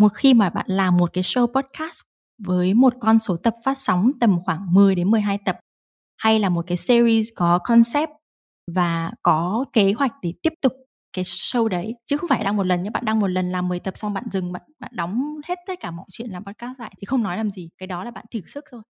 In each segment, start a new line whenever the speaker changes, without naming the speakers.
một khi mà bạn làm một cái show podcast với một con số tập phát sóng tầm khoảng 10 đến 12 tập, hay là một cái series có concept và có kế hoạch để tiếp tục cái show đấy, chứ không phải đăng một lần nhé bạn đăng một lần làm 10 tập xong bạn dừng, bạn bạn đóng hết tất cả mọi chuyện làm podcast lại, thì không nói làm gì, cái đó là bạn thử sức thôi.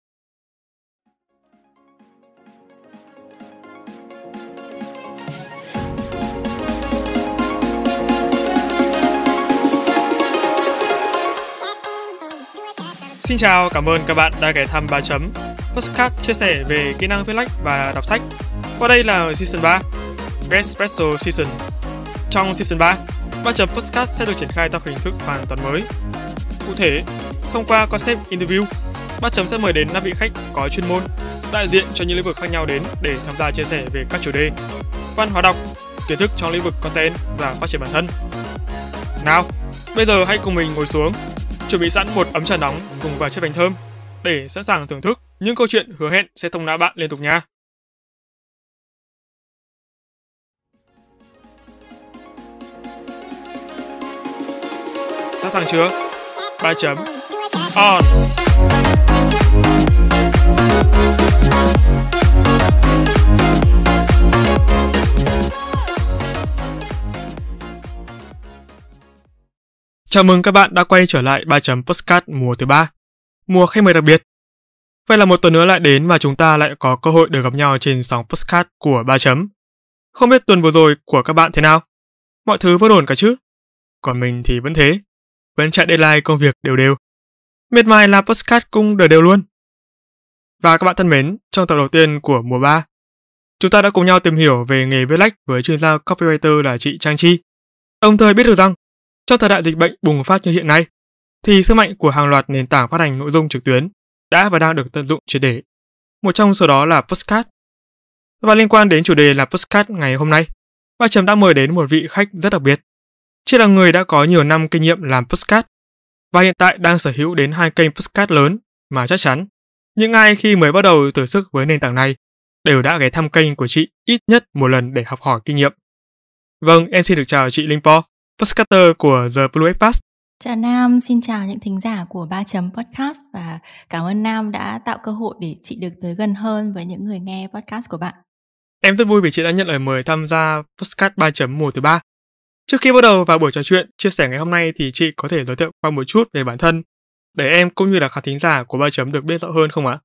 Xin chào, cảm ơn các bạn đã ghé thăm 3 chấm Postcard chia sẻ về kỹ năng viết lách và đọc sách. Qua đây là Season 3 best Special Season. Trong Season 3, 3 chấm Postcard sẽ được triển khai theo hình thức hoàn toàn mới. Cụ thể, thông qua concept interview 3 chấm sẽ mời đến 5 vị khách có chuyên môn đại diện cho những lĩnh vực khác nhau đến để tham gia chia sẻ về các chủ đề văn hóa đọc, kiến thức trong lĩnh vực content và phát triển bản thân. Nào, bây giờ hãy cùng mình ngồi xuống chuẩn bị sẵn một ấm trà nóng cùng vài chiếc bánh thơm để sẵn sàng thưởng thức những câu chuyện hứa hẹn sẽ thông não bạn liên tục nha. Sẵn sàng chưa? 3 chấm on. Chào mừng các bạn đã quay trở lại 3 chấm Postcard mùa thứ ba, mùa khách mời đặc biệt. Vậy là một tuần nữa lại đến và chúng ta lại có cơ hội được gặp nhau trên sóng Postcard của 3 chấm. Không biết tuần vừa rồi của các bạn thế nào? Mọi thứ vẫn ổn cả chứ? Còn mình thì vẫn thế, vẫn chạy deadline công việc đều đều. Miệt mài là Postcard cũng đều đều luôn. Và các bạn thân mến, trong tập đầu tiên của mùa 3, chúng ta đã cùng nhau tìm hiểu về nghề viết lách với chuyên gia copywriter là chị Trang Chi. Đồng thời biết được rằng trong thời đại dịch bệnh bùng phát như hiện nay, thì sức mạnh của hàng loạt nền tảng phát hành nội dung trực tuyến đã và đang được tận dụng triệt để. Một trong số đó là Postcard. Và liên quan đến chủ đề là Postcard ngày hôm nay, Ba Chấm đã mời đến một vị khách rất đặc biệt. Chị là người đã có nhiều năm kinh nghiệm làm Postcard và hiện tại đang sở hữu đến hai kênh Postcard lớn mà chắc chắn những ai khi mới bắt đầu thử sức với nền tảng này đều đã ghé thăm kênh của chị ít nhất một lần để học hỏi kinh nghiệm. Vâng, em xin được chào chị Linh Po. Podcaster của The Blue Pass.
Chào Nam, xin chào những thính giả của 3 chấm podcast và cảm ơn Nam đã tạo cơ hội để chị được tới gần hơn với những người nghe podcast của bạn.
Em rất vui vì chị đã nhận lời mời tham gia podcast 3 chấm mùa thứ ba. Trước khi bắt đầu vào buổi trò chuyện chia sẻ ngày hôm nay thì chị có thể giới thiệu qua một chút về bản thân để em cũng như là khán thính giả của 3 chấm được biết rõ hơn không ạ?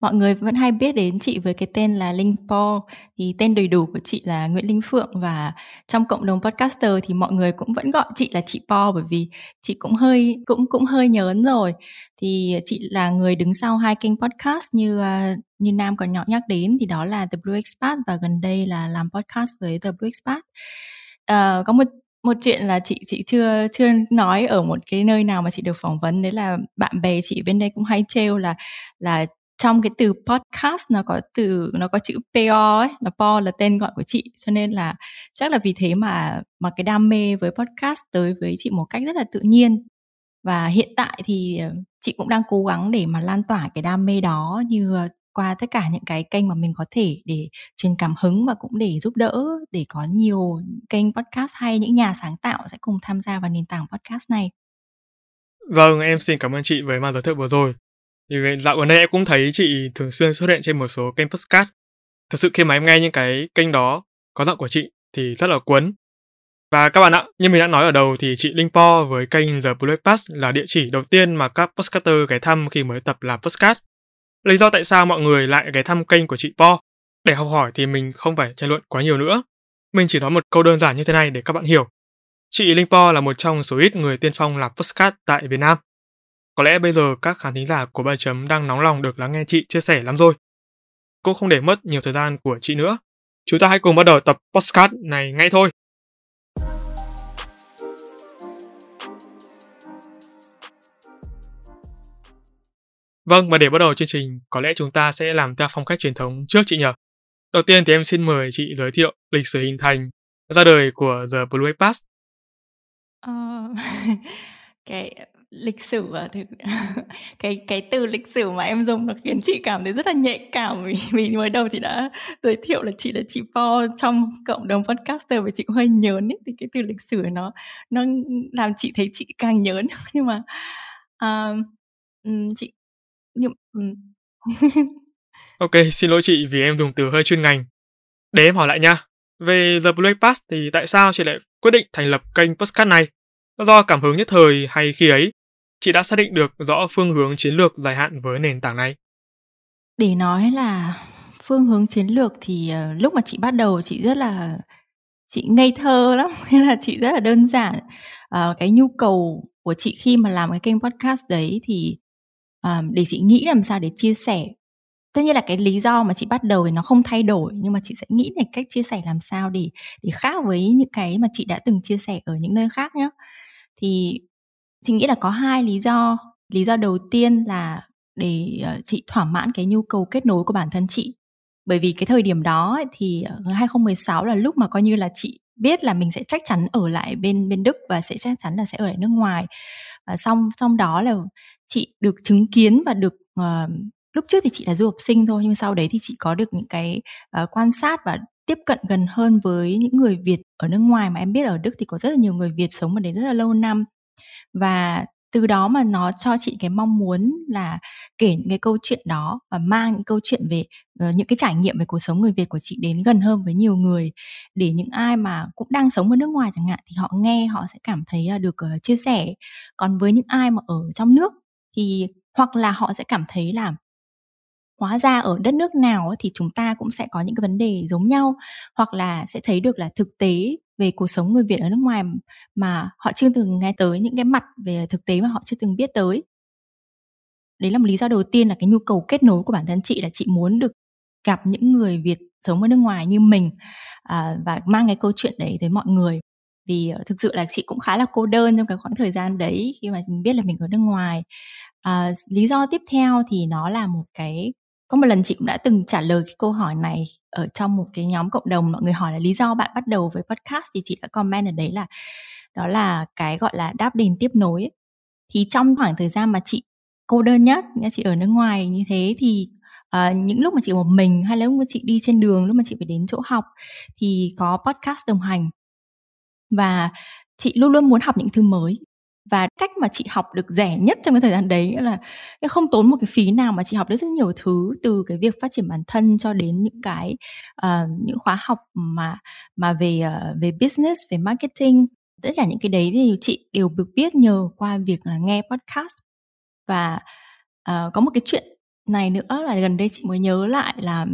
Mọi người vẫn hay biết đến chị với cái tên là Linh Po. Thì tên đầy đủ của chị là Nguyễn Linh Phượng và trong cộng đồng podcaster thì mọi người cũng vẫn gọi chị là chị Po bởi vì chị cũng hơi cũng cũng hơi nhớn rồi. Thì chị là người đứng sau hai kênh podcast như uh, như Nam còn nhỏ nhắc đến thì đó là The Blue Expat và gần đây là làm podcast với The Blue Expat. Uh, có một một chuyện là chị chị chưa chưa nói ở một cái nơi nào mà chị được phỏng vấn đấy là bạn bè chị bên đây cũng hay trêu là là trong cái từ podcast nó có từ nó có chữ PO ấy là Po là tên gọi của chị cho nên là chắc là vì thế mà mà cái đam mê với podcast tới với chị một cách rất là tự nhiên và hiện tại thì ờ, chị cũng đang cố gắng để mà lan tỏa cái đam mê đó như ờ, qua tất cả những cái kênh mà mình có thể để truyền cảm hứng và cũng để giúp đỡ để có nhiều kênh podcast hay những nhà sáng tạo sẽ cùng tham gia vào nền tảng podcast này.
Vâng, em xin cảm ơn chị với màn giới thiệu vừa rồi. Thì dạo gần đây em cũng thấy chị thường xuyên xuất hiện trên một số kênh podcast. Thật sự khi mà em nghe những cái kênh đó có giọng của chị thì rất là cuốn. Và các bạn ạ, như mình đã nói ở đầu thì chị Linh Po với kênh The Blue Pass là địa chỉ đầu tiên mà các podcaster ghé thăm khi mới tập làm podcast. Lý do tại sao mọi người lại ghé thăm kênh của chị Po? Để học hỏi thì mình không phải tranh luận quá nhiều nữa. Mình chỉ nói một câu đơn giản như thế này để các bạn hiểu. Chị Linh Po là một trong số ít người tiên phong làm podcast tại Việt Nam. Có lẽ bây giờ các khán thính giả của ba chấm đang nóng lòng được lắng nghe chị chia sẻ lắm rồi. Cũng không để mất nhiều thời gian của chị nữa. Chúng ta hãy cùng bắt đầu tập podcast này ngay thôi. Vâng, và để bắt đầu chương trình, có lẽ chúng ta sẽ làm theo phong cách truyền thống trước chị nhỉ? Đầu tiên thì em xin mời chị giới thiệu lịch sử hình thành, ra đời của The Blue Pass.
Uh, cái Lịch sử à? Thực cái cái từ lịch sử mà em dùng nó khiến chị cảm thấy rất là nhạy cảm vì vì mới đầu chị đã giới thiệu là chị là chị Po trong cộng đồng podcaster và chị cũng hơi nhớn ấy, thì cái từ lịch sử nó nó làm chị thấy chị càng nhớn. Nhưng mà, uh, chị nhưng.
OK, xin lỗi chị vì em dùng từ hơi chuyên ngành. Để em hỏi lại nha, về The Blue Pass thì tại sao chị lại quyết định thành lập kênh podcast này? Do cảm hứng nhất thời hay khi ấy, chị đã xác định được rõ phương hướng chiến lược dài hạn với nền tảng này?
Để nói là phương hướng chiến lược thì, ờ, lúc mà chị bắt đầu chị rất là chị ngây thơ lắm, nên là chị rất là đơn giản. Ờ, cái nhu cầu của chị khi mà làm cái kênh podcast đấy thì, ờ, để chị nghĩ làm sao để chia sẻ. Tất nhiên là cái lý do mà chị bắt đầu thì nó không thay đổi, nhưng mà chị sẽ nghĩ về cách chia sẻ làm sao để để khác với những cái mà chị đã từng chia sẻ ở những nơi khác nhá. Thì chị nghĩ là có hai lý do. Lý do đầu tiên là để, ờ, chị thỏa mãn cái nhu cầu kết nối của bản thân chị. Bởi vì cái thời điểm đó ấy thì, ờ, 2016 là lúc mà coi như là chị biết là mình sẽ chắc chắn ở lại bên bên Đức và sẽ chắc chắn là sẽ ở lại nước ngoài. Và xong trong đó là chị được chứng kiến và được, uh, lúc trước thì chị là du học sinh thôi, nhưng sau đấy thì chị có được những cái, uh, quan sát và tiếp cận gần hơn với những người Việt ở nước ngoài. Mà em biết ở Đức thì có rất là nhiều người Việt sống ở đấy rất là lâu năm. Và từ đó mà nó cho chị cái mong muốn là kể những cái câu chuyện đó và mang những câu chuyện về, ờ, những cái trải nghiệm về cuộc sống người Việt của chị đến gần hơn với nhiều người. Để những ai mà cũng đang sống ở nước ngoài chẳng hạn, thì họ nghe họ sẽ cảm thấy là được, ờ, chia sẻ. Còn với những ai mà ở trong nước thì hoặc là họ sẽ cảm thấy là hóa ra ở đất nước nào thì chúng ta cũng sẽ có những cái vấn đề giống nhau, hoặc là sẽ thấy được là thực tế về cuộc sống người Việt ở nước ngoài mà họ chưa từng nghe tới, những cái mặt về thực tế mà họ chưa từng biết tới. Đấy là một lý do đầu tiên là cái nhu cầu kết nối của bản thân chị là chị muốn được gặp những người Việt sống ở nước ngoài như mình, à, và mang cái câu chuyện đấy tới mọi người. Vì, ờ, thực sự là chị cũng khá là cô đơn trong cái khoảng thời gian đấy khi mà mình biết là mình ở nước ngoài. À, lý do tiếp theo thì nó là một cái có một lần chị cũng đã từng trả lời cái câu hỏi này ở trong một cái nhóm cộng đồng, mọi người hỏi là "Lý do bạn bắt đầu với podcast?" thì chị đã comment ở đấy là đó là cái, gọi là, đáp đền tiếp nối ấy. Thì trong khoảng thời gian mà chị cô đơn nhất, nghĩa là chị ở nước ngoài như thế thì, ờ, những lúc mà chị một mình hay là lúc mà chị đi trên đường, lúc mà chị phải đến chỗ học thì có podcast đồng hành. Và chị luôn luôn muốn học những thứ mới. Và cách mà chị học được rẻ nhất trong cái thời gian đấy nghĩa là không tốn một cái phí nào mà chị học được rất nhiều thứ, từ cái việc phát triển bản thân cho đến những cái, uh, những khóa học mà mà về, uh, về business, về marketing. Tất cả những cái đấy thì chị đều được biết nhờ qua việc là nghe podcast. Và, uh, có một cái chuyện này nữa là gần đây chị mới nhớ lại là,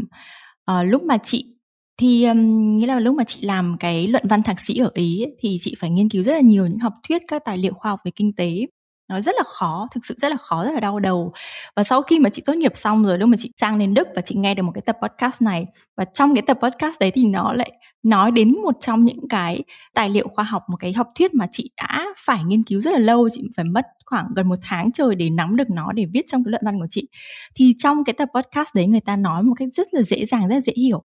uh, lúc mà chị thì ưm, nghĩa là lúc mà chị làm cái luận văn thạc sĩ ở Ý ấy, thì chị phải nghiên cứu rất là nhiều những học thuyết, các tài liệu khoa học về kinh tế. Nó rất là khó, thực sự rất là khó, rất là đau đầu. Và sau khi mà chị tốt nghiệp xong rồi, lúc mà chị sang đến Đức và chị nghe được một cái tập podcast này, và trong cái tập podcast đấy thì nó lại nói đến một trong những cái tài liệu khoa học, một cái học thuyết mà chị đã phải nghiên cứu rất là lâu, chị phải mất khoảng gần 1 tháng trời để nắm được nó để viết trong cái luận văn của chị. Thì trong cái tập podcast đấy người ta nói một cách rất là dễ dàng, rất là dễ hiểu.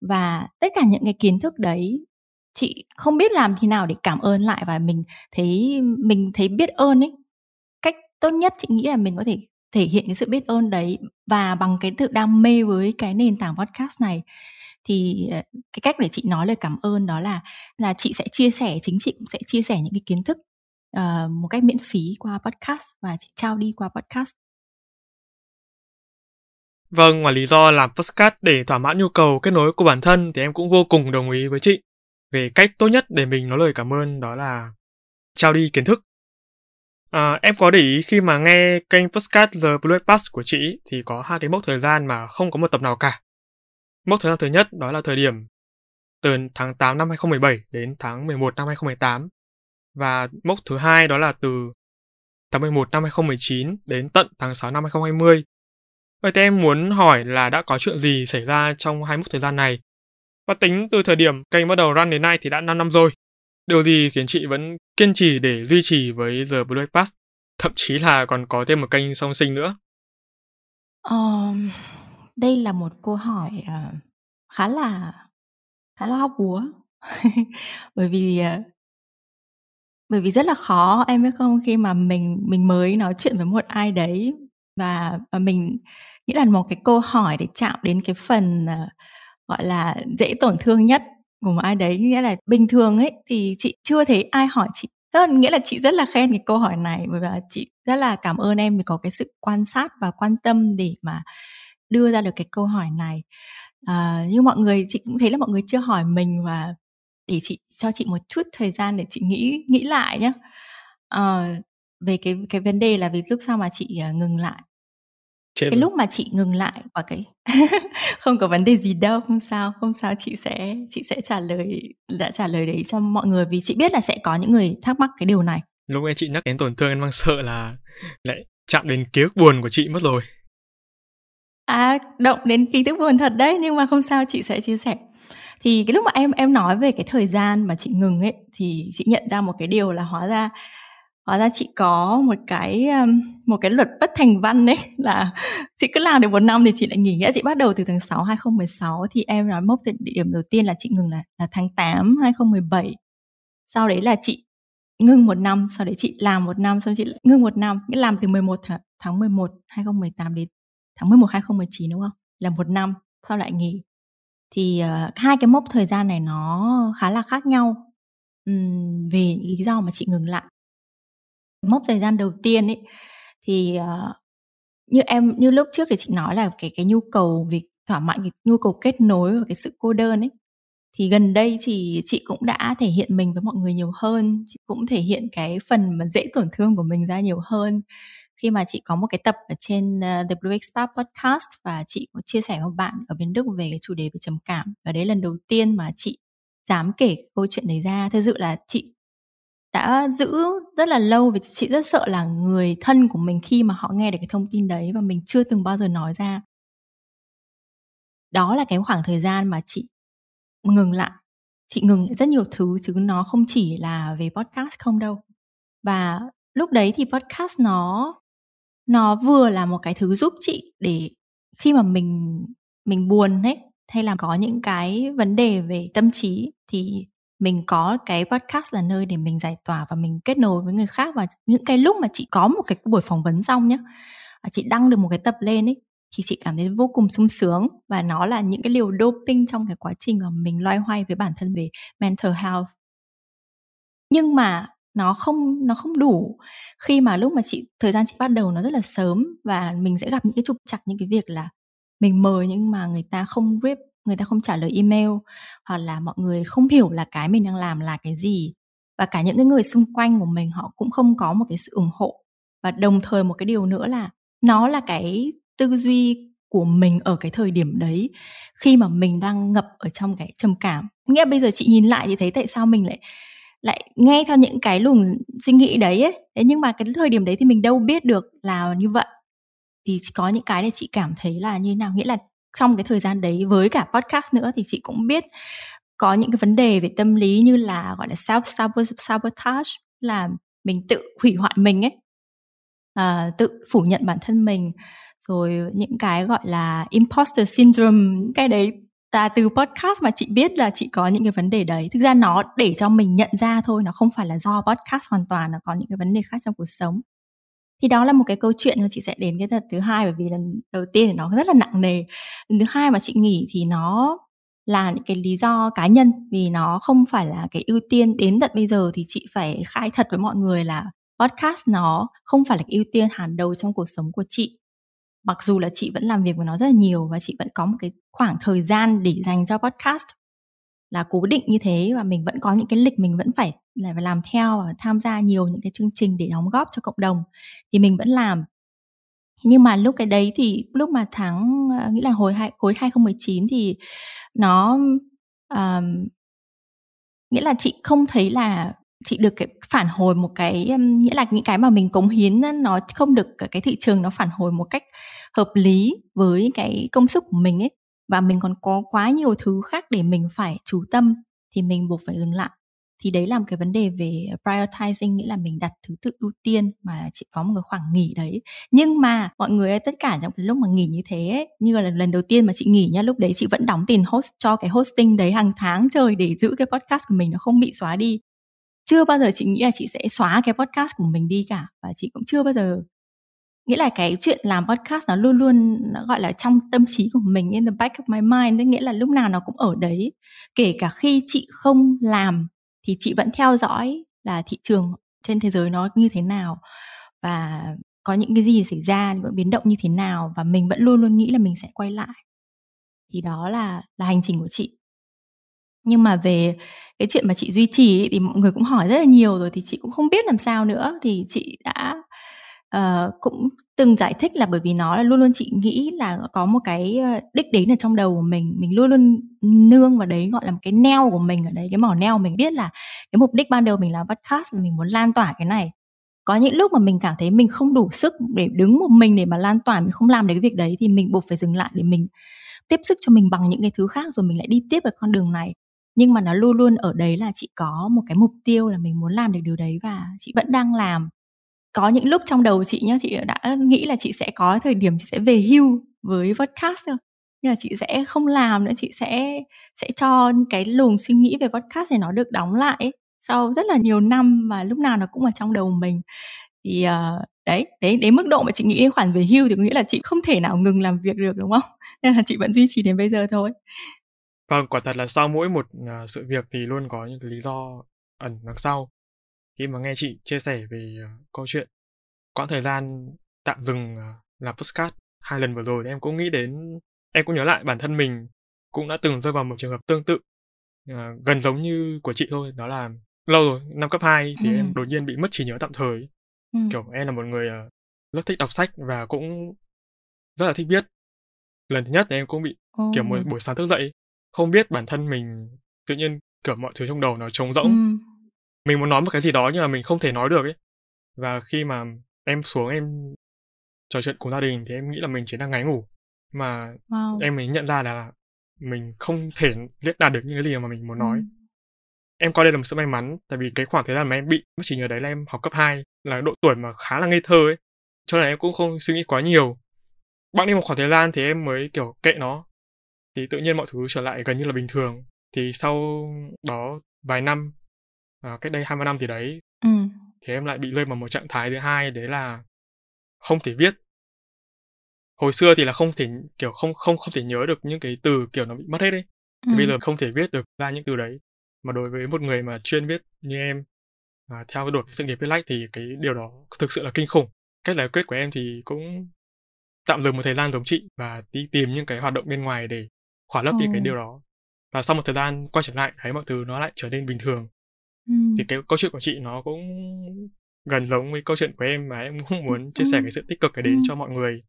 Và tất cả những cái kiến thức đấy chị không biết làm thế nào để cảm ơn lại và mình thấy mình thấy biết ơn ấy. Cách tốt nhất chị nghĩ là mình có thể thể hiện cái sự biết ơn đấy và bằng cái sự đam mê với cái nền tảng podcast này. Thì, ờ, cái cách để chị nói lời cảm ơn đó là là chị sẽ chia sẻ chính chị cũng sẽ chia sẻ những cái kiến thức, uh, một cách miễn phí qua podcast và chị trao đi qua podcast.
Vâng, ngoài lý do làm podcast để thỏa mãn nhu cầu kết nối của bản thân thì em cũng vô cùng đồng ý với chị về cách tốt nhất để mình nói lời cảm ơn đó là trao đi kiến thức. À, em có để ý khi mà nghe kênh podcast The Blue Pass của chị thì có hai cái mốc thời gian mà không có một tập nào cả. Mốc thời gian thứ nhất đó là thời điểm từ tháng 8 năm 2017 đến tháng 11 năm 2018. Và mốc thứ hai đó là từ tháng 11 năm 2019 đến tận tháng 6 năm 2020. Vậy thì em muốn hỏi là đã có chuyện gì xảy ra trong hai mốc thời gian này? Và tính từ thời điểm kênh bắt đầu run đến nay thì đã 5 năm rồi. Điều gì khiến chị vẫn kiên trì để duy trì với The Blue Pass, thậm chí là còn có thêm một kênh song sinh nữa?
Ờ, đây là một câu hỏi, uh, khá là, khá là hóc búa. Bởi vì, uh, bởi vì rất là khó em biết không khi mà mình mình mới nói chuyện với một ai đấy và và mình nghĩ là một cái câu hỏi để chạm đến cái phần uh, gọi là dễ tổn thương nhất của một ai đấy. Nghĩa là bình thường ấy thì chị chưa thấy ai hỏi chị hơn. Nghĩa là chị rất là khen cái câu hỏi này bởi vì chị rất là cảm ơn em vì có cái sự quan sát và quan tâm để mà đưa ra được cái câu hỏi này. À, như mọi người chị cũng thấy là mọi người chưa hỏi mình và để chị cho chị một chút thời gian để chị nghĩ nghĩ lại nhé à, ờ, về cái cái vấn đề là vì lúc sao mà chị ngừng lại. Chết cái rồi. lúc mà chị ngừng lại ở cái không có vấn đề gì đâu không sao không sao chị sẽ chị sẽ trả lời đã trả lời đấy cho mọi người vì chị biết là sẽ có những người thắc mắc cái điều này.
Lúc ấy chị nhắc đến tổn thương em đang sợ là lại chạm đến ký ức buồn của chị mất rồi.
À động đến ký ức buồn thật đấy nhưng mà không sao chị sẽ chia sẻ. Thì cái lúc mà em em nói về cái thời gian mà chị ngừng ấy thì chị nhận ra một cái điều là hóa ra hóa ra chị có một cái một cái luật bất thành văn đấy là chị cứ làm được một năm thì chị lại nghỉ nghĩa. Chị bắt đầu từ tháng 6 2016 thì em nói mốc địa điểm đầu tiên là chị ngừng là, là tháng 8 2017 sau đấy là chị ngưng một năm sau đấy chị làm một năm sau chị lại ngưng một năm. Nghĩa làm từ 11 tháng, tháng 11 2018 đến tháng 11 2019 đúng không? Là một năm sau lại nghỉ. Thì uh, hai cái mốc thời gian này nó khá là khác nhau. Um, về lý do mà chị ngừng lại mốc thời gian đầu tiên ấy thì uh, như em như lúc trước thì chị nói là cái cái nhu cầu việc thỏa mãn cái nhu cầu kết nối và cái sự cô đơn ấy thì gần đây thì chị cũng đã thể hiện mình với mọi người nhiều hơn. Chị cũng thể hiện cái phần mà dễ tổn thương của mình ra nhiều hơn. Khi mà chị có một cái tập ở trên ờ, The Blue Spark podcast và chị có chia sẻ với một bạn ở bên Đức về cái chủ đề về trầm cảm. Và đấy lần đầu tiên mà chị dám kể câu chuyện đấy ra. Thật sự là chị đã giữ rất là lâu vì chị rất sợ là người thân của mình khi mà họ nghe được cái thông tin đấy và mình chưa từng bao giờ nói ra. Đó là cái khoảng thời gian mà chị ngừng lại. Chị ngừng rất nhiều thứ chứ nó không chỉ là về podcast không đâu. Và lúc đấy thì podcast nó nó vừa là một cái thứ giúp chị để khi mà mình mình buồn ấy, hay là có những cái vấn đề về tâm trí thì mình có cái podcast là nơi để mình giải tỏa và mình kết nối với người khác và những cái lúc mà chị có một cái buổi phỏng vấn xong nhá à, chị đăng được một cái tập lên ấy, thì chị cảm thấy vô cùng sung sướng và nó là những cái liều doping trong cái quá trình mà mình loay hoay với bản thân về mental health. Nhưng mà nó không nó không đủ. Khi mà lúc mà chị, thời gian chị bắt đầu nó rất là sớm và mình sẽ gặp những cái trục trặc, những cái việc là mình mời nhưng mà người ta không rip người ta không trả lời email, hoặc là mọi người không hiểu là cái mình đang làm là cái gì. Và cả những cái người xung quanh của mình, họ cũng không có một cái sự ủng hộ. Và đồng thời một cái điều nữa là nó là cái tư duy của mình ở cái thời điểm đấy, khi mà mình đang ngập ở trong cái trầm cảm. Nghĩa bây giờ chị nhìn lại thì thấy tại sao mình lại lại nghe theo những cái luồng suy nghĩ đấy ấy. Thế nhưng mà cái thời điểm đấy thì mình đâu biết được là như vậy. Thì có những cái để chị cảm thấy là như nào? Nghĩa là trong cái thời gian đấy với cả podcast nữa thì chị cũng biết có những cái vấn đề về tâm lý như là gọi là self sabotage là mình tự hủy hoại mình ấy. À, tự phủ nhận bản thân mình. Rồi những cái gọi là imposter syndrome những cái đấy là từ podcast mà chị biết là chị có những cái vấn đề đấy. Thực ra nó để cho mình nhận ra thôi nó không phải là do podcast hoàn toàn nó có những cái vấn đề khác trong cuộc sống thì đó là một cái câu chuyện mà chị sẽ đến cái lần thứ hai, bởi vì lần đầu tiên thì nó rất là nặng nề. Lần thứ hai mà chị nghỉ thì nó là những cái lý do cá nhân, vì nó không phải là cái ưu tiên. Đến tận bây giờ thì chị phải khai thật với mọi người là podcast nó không phải là cái ưu tiên hàng đầu trong cuộc sống của chị. Mặc dù là chị vẫn làm việc với nó rất là nhiều và chị vẫn có một cái khoảng thời gian để dành cho podcast là cố định như thế và mình vẫn có những cái lịch mình vẫn phải là phải làm theo và tham gia nhiều những cái chương trình để đóng góp cho cộng đồng. Thì mình vẫn làm. Nhưng mà lúc cái đấy thì lúc mà tháng ờ, nghĩ là hồi hai cuối 2019 thì nó um, nghĩa là chị không thấy là chị được cái phản hồi một cái nghĩa là những cái mà mình cống hiến nó không được cái thị trường nó phản hồi một cách hợp lý với cái công sức của mình ấy và mình còn có quá nhiều thứ khác để mình phải chú tâm thì mình buộc phải dừng lại. Thì đấy là một cái vấn đề về prioritizing nghĩa là mình đặt thứ tự ưu tiên mà chị có một cái khoảng nghỉ đấy. Nhưng mà mọi người ơi tất cả trong cái lúc mà nghỉ như thế ấy, như là lần đầu tiên mà chị nghỉ nhá lúc đấy chị vẫn đóng tiền host cho cái hosting đấy hàng tháng trời để giữ cái podcast của mình nó không bị xóa đi. Chưa bao giờ chị nghĩ là chị sẽ xóa cái podcast của mình đi cả và chị cũng chưa bao giờ nghĩa là cái chuyện làm podcast nó luôn luôn nó gọi là trong tâm trí của mình in the back of my mind Nên nghĩa là lúc nào nó cũng ở đấy. Kể cả khi chị không làm thì chị vẫn theo dõi là thị trường trên thế giới nó như thế nào và có những cái gì xảy ra những biến động như thế nào và mình vẫn luôn luôn nghĩ là mình sẽ quay lại. Thì đó là là hành trình của chị. Nhưng mà về cái chuyện mà chị duy trì ấy, thì mọi người cũng hỏi rất là nhiều rồi thì chị cũng không biết làm sao nữa. Thì chị đã uh, cũng từng giải thích là bởi vì nó là luôn luôn chị nghĩ là có một cái ờ, đích đến ở trong đầu của mình mình luôn luôn nương vào đấy gọi là một cái neo của mình ở đấy cái mỏ neo mình biết là cái mục đích ban đầu mình làm podcast mình muốn lan tỏa cái này. Có những lúc mà mình cảm thấy mình không đủ sức để đứng một mình để mà lan tỏa mình không làm được cái việc đấy thì mình buộc phải dừng lại để mình tiếp sức cho mình bằng những cái thứ khác rồi mình lại đi tiếp vào con đường này. Nhưng mà nó luôn luôn ở đấy là chị có một cái mục tiêu là mình muốn làm được điều đấy và chị vẫn đang làm có những lúc trong đầu chị nhá chị đã nghĩ là chị sẽ có thời điểm chị sẽ về hưu với podcast rồi. Nhưng là chị sẽ không làm nữa chị sẽ sẽ cho cái luồng suy nghĩ về podcast này nó được đóng lại ấy. sau rất là nhiều năm mà lúc nào nó cũng ở trong đầu mình. Thì uh, đấy đấy đến mức độ mà chị nghĩ đến khoản về hưu thì có nghĩa là chị không thể nào ngừng làm việc được đúng không? Nên là chị vẫn duy trì đến bây giờ thôi.
Vâng quả thật là sau mỗi một uh, sự việc thì luôn có những lý do ẩn đằng sau khi mà nghe chị chia sẻ về uh, câu chuyện quãng thời gian tạm dừng uh, làm postcard hai lần vừa rồi thì em cũng nghĩ đến em cũng nhớ lại bản thân mình cũng đã từng rơi vào một trường hợp tương tự uh, gần giống như của chị thôi đó là lâu rồi năm cấp 2 thì ừ. em đột nhiên bị mất trí nhớ tạm thời ừ. kiểu em là một người rất thích đọc sách và cũng rất là thích viết lần thứ nhất thì em cũng bị oh. kiểu một buổi sáng thức dậy không biết bản thân mình tự nhiên kiểu mọi thứ trong đầu nó trống rỗng ừ. Mình muốn nói một cái gì đó nhưng mà mình không thể nói được ấy. Và khi mà em xuống em trò chuyện cùng gia đình thì em nghĩ là mình chỉ đang ngáy ngủ. Mà wow. em mới nhận ra là mình không thể diễn đạt được những cái gì mà mình muốn nói. Ừ. em coi đây là một sự may mắn tại vì cái khoảng thời gian mà em bị mất trí nhớ đấy là em học cấp 2 là độ tuổi mà khá là ngây thơ ấy. Cho nên em cũng không suy nghĩ quá nhiều. Bẵng đi một khoảng thời gian thì em mới kiểu kệ nó. Thì tự nhiên mọi thứ trở lại gần như là bình thường. Thì sau đó vài năm à, cách đây hai mươi năm thì đấy. Ừ. thì em lại bị rơi vào một trạng thái thứ hai đấy là không thể viết. Hồi xưa thì là không thể kiểu không không không thể nhớ được những cái từ kiểu nó bị mất hết ấy. Ừ. bây giờ không thể viết được ra những từ đấy. Mà đối với một người mà chuyên viết như em à, theo đuổi sự nghiệp viết lách thì cái điều đó thực sự là kinh khủng. Cách giải quyết của em thì cũng tạm dừng một thời gian giống chị và đi tìm những cái hoạt động bên ngoài để khỏa lấp đi cái điều đó. Và sau một thời gian quay trở lại thấy mọi thứ nó lại trở nên bình thường ừ. thì cái câu chuyện của chị nó cũng gần giống với câu chuyện của em mà em cũng muốn chia sẻ cái sự tích cực cái đến ừ. cho mọi người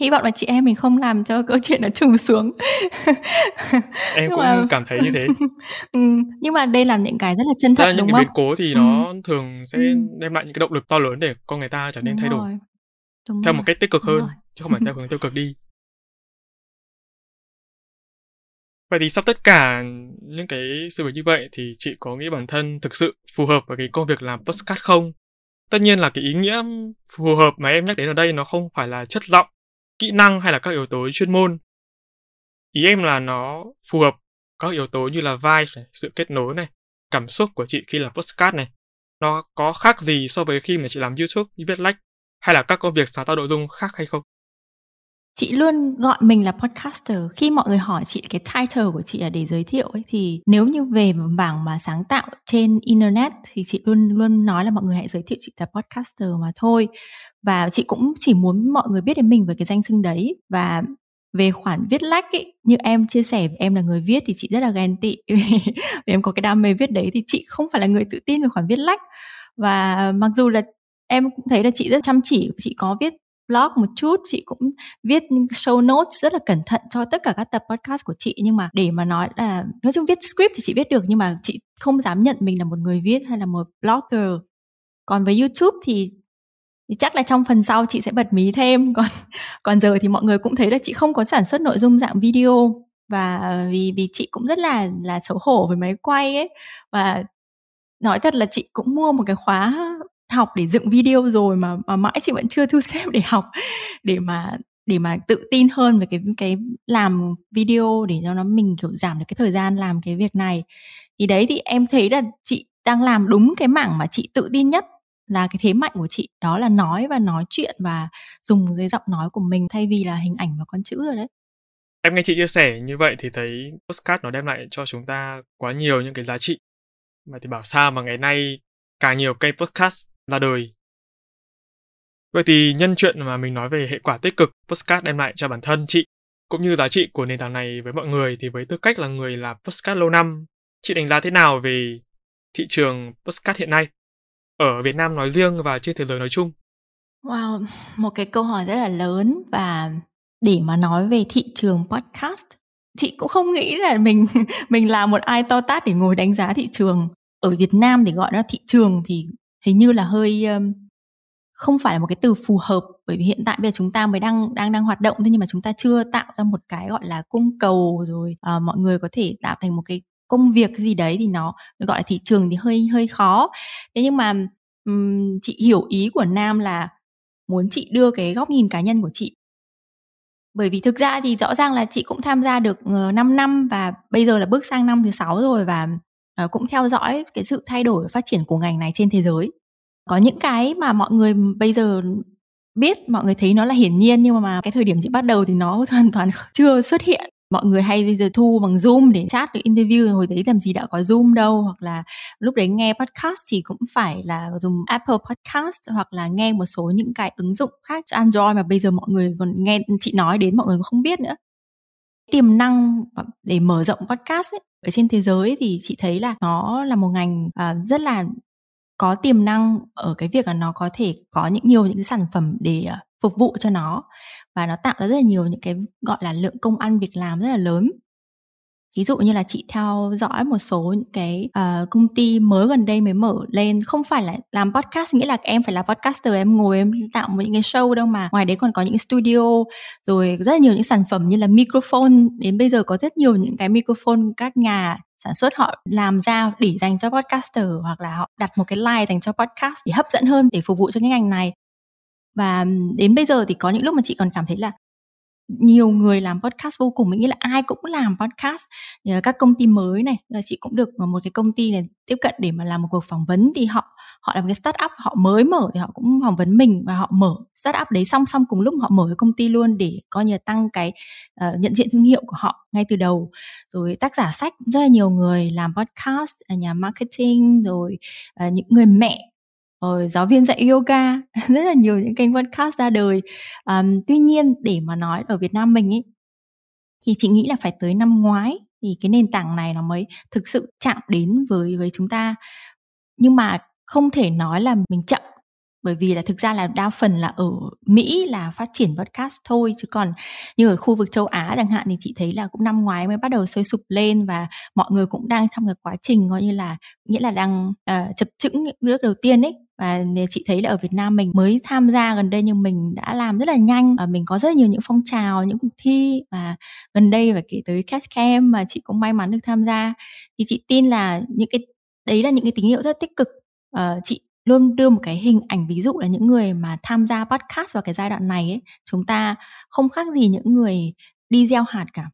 hy vọng là chị em mình không làm cho câu chuyện nó trùng xuống
em cũng mà... cảm thấy như thế
ừ. nhưng mà đây là những cái rất là chân thật
là những
đúng
cái
không
biến cố thì ừ. nó thường sẽ ừ. đem lại những cái động lực to lớn để con người ta trở nên đúng thay đổi đúng theo rồi. một cách tích cực đúng hơn rồi. chứ không phải theo hướng tiêu cực đi Vậy thì sau tất cả những cái sự việc như vậy thì chị có nghĩ bản thân thực sự phù hợp với cái công việc làm postcard không? Tất nhiên là cái ý nghĩa phù hợp mà em nhắc đến ở đây nó không phải là chất giọng, kỹ năng hay là các yếu tố chuyên môn. Ý em là nó phù hợp các yếu tố như là vibe này, sự kết nối này, cảm xúc của chị khi làm postcard này. Nó có khác gì so với khi mà chị làm YouTube, viết lách hay là các công việc sáng tạo nội dung khác hay không?
Chị luôn gọi mình là podcaster. Khi mọi người hỏi chị cái title của chị là để giới thiệu ấy, thì nếu như về bảng mà sáng tạo trên internet thì chị luôn luôn nói là mọi người hãy giới thiệu chị là podcaster mà thôi. Và chị cũng chỉ muốn mọi người biết đến mình với cái danh xưng đấy. Và về khoản viết lách ấy, như em chia sẻ, em là người viết thì chị rất là ghen tị. Vì em có cái đam mê viết đấy thì chị không phải là người tự tin về khoản viết lách. Và mặc dù là em cũng thấy là chị rất chăm chỉ, chị có viết blog một chút, chị cũng viết show notes rất là cẩn thận cho tất cả các tập podcast của chị. Nhưng mà để mà nói là, nói chung viết script thì chị viết được, nhưng mà chị không dám nhận mình là một người viết hay là một blogger. Còn với youtube thì thì chắc là trong phần sau chị sẽ bật mí thêm. Còn còn giờ thì mọi người cũng thấy là chị không có sản xuất nội dung dạng video. Và vì vì chị cũng rất là là xấu hổ với máy quay ấy. Và nói thật là chị cũng mua một cái khóa học để dựng video rồi mà mà mãi chị vẫn chưa thu xếp để học, để mà để mà tự tin hơn về cái cái làm video để cho nó mình, kiểu, giảm được cái thời gian làm cái việc này. Thì đấy, thì em thấy là chị đang làm đúng cái mảng mà chị tự tin nhất, là cái thế mạnh của chị. Đó là nói và nói chuyện và dùng dưới giọng nói của mình thay vì là hình ảnh và con chữ rồi đấy.
Em nghe chị chia sẻ như vậy thì thấy postcard nó đem lại cho chúng ta quá nhiều những cái giá trị. Mà thì bảo sao mà ngày nay càng nhiều kênh podcast ra đời vậy thì nhân chuyện mà mình nói về hệ quả tích cực postcard đem lại cho bản thân chị cũng như giá trị của nền tảng này với mọi người thì với tư cách là người làm postcard lâu năm chị đánh giá thế nào về thị trường postcard hiện nay ở Việt Nam nói riêng và trên thế giới nói chung?
Wow, một cái câu hỏi rất là lớn và để mà nói về thị trường podcast, chị cũng không nghĩ là mình mình là một ai to tát để ngồi đánh giá thị trường. Ở Việt Nam thì gọi nó thị trường thì hình như là hơi um, không phải là một cái từ phù hợp bởi vì hiện tại bây giờ chúng ta mới đang đang đang hoạt động thôi nhưng mà chúng ta chưa tạo ra một cái gọi là cung cầu rồi à, mọi người có thể tạo thành một cái công việc gì đấy thì nó gọi là thị trường thì hơi hơi khó. Thế nhưng mà um, chị hiểu ý của nam là muốn chị đưa cái góc nhìn cá nhân của chị. Bởi vì thực ra thì rõ ràng là chị cũng tham gia được ờ, 5 năm và bây giờ là bước sang năm thứ sáu rồi và Ờ, cũng theo dõi cái sự thay đổi phát triển của ngành này trên thế giới. Có những cái mà mọi người bây giờ biết, mọi người thấy nó là hiển nhiên nhưng mà cái thời điểm chị bắt đầu thì nó hoàn toàn chưa xuất hiện. Mọi người hay bây giờ thu bằng zoom để chat được interview, hồi đấy làm gì đã có zoom đâu, hoặc là lúc đấy nghe podcast thì cũng phải là dùng apple podcast hoặc là nghe một số những cái ứng dụng khác cho android mà bây giờ mọi người còn nghe, chị nói đến mọi người cũng không biết nữa tiềm năng để mở rộng podcast ấy, ở trên thế giới thì chị thấy là nó là một ngành à, rất là có tiềm năng ở cái việc là nó có thể có những nhiều những cái sản phẩm để uh, phục vụ cho nó. Và nó tạo ra rất là nhiều những cái gọi là lượng công ăn việc làm rất là lớn ví dụ như là chị theo dõi một số những cái uh, công ty mới gần đây mới mở lên không phải là làm podcast nghĩa là em phải là podcaster em ngồi em tạo một những cái show đâu mà. Ngoài đấy còn có những studio rồi rất là nhiều những sản phẩm như là microphone. Đến bây giờ có rất nhiều những cái microphone các nhà sản xuất họ làm ra để dành cho podcaster hoặc là họ đặt một cái line dành cho podcast để hấp dẫn hơn để phục vụ cho cái ngành này. Và đến bây giờ thì có những lúc mà chị còn cảm thấy là nhiều người làm podcast vô cùng mình nghĩ là ai cũng làm podcast. Các công ty mới này chị cũng được ờ, một cái công ty này tiếp cận để mà làm một cuộc phỏng vấn thì họ họ làm cái cái startup họ mới mở thì họ cũng phỏng vấn mình và họ mở startup đấy song song cùng lúc họ mở cái công ty luôn để coi như tăng cái uh, nhận diện thương hiệu của họ ngay từ đầu. Rồi tác giả sách cũng rất là nhiều người làm podcast ờ, nhà marketing rồi uh, những người mẹ ờ, giáo viên dạy yoga rất là nhiều những kênh podcast ra đời. Um, tuy nhiên để mà nói ở Việt Nam mình ấy thì chị nghĩ là phải tới năm ngoái thì cái nền tảng này nó mới thực sự chạm đến với với chúng ta. Nhưng mà không thể nói là mình chậm bởi vì là thực ra là đa phần là ở Mỹ là phát triển podcast thôi chứ còn như ở khu vực châu Á chẳng hạn thì chị thấy là cũng năm ngoái mới bắt đầu sôi sụp lên và mọi người cũng đang trong cái quá trình coi như là nghĩa là đang uh, chập chững nước đầu tiên ấy. Và chị thấy là ở Việt Nam mình mới tham gia gần đây nhưng mình đã làm rất là nhanh và mình có rất nhiều những phong trào những cuộc thi và gần đây phải kể tới Castcam mà chị cũng may mắn được tham gia. Thì chị tin là những cái đấy là những cái tín hiệu rất tích cực. Uh, chị luôn đưa một cái hình ảnh, ví dụ là những người mà tham gia podcast vào cái giai đoạn này ấy, chúng ta không khác gì những người đi gieo hạt cả.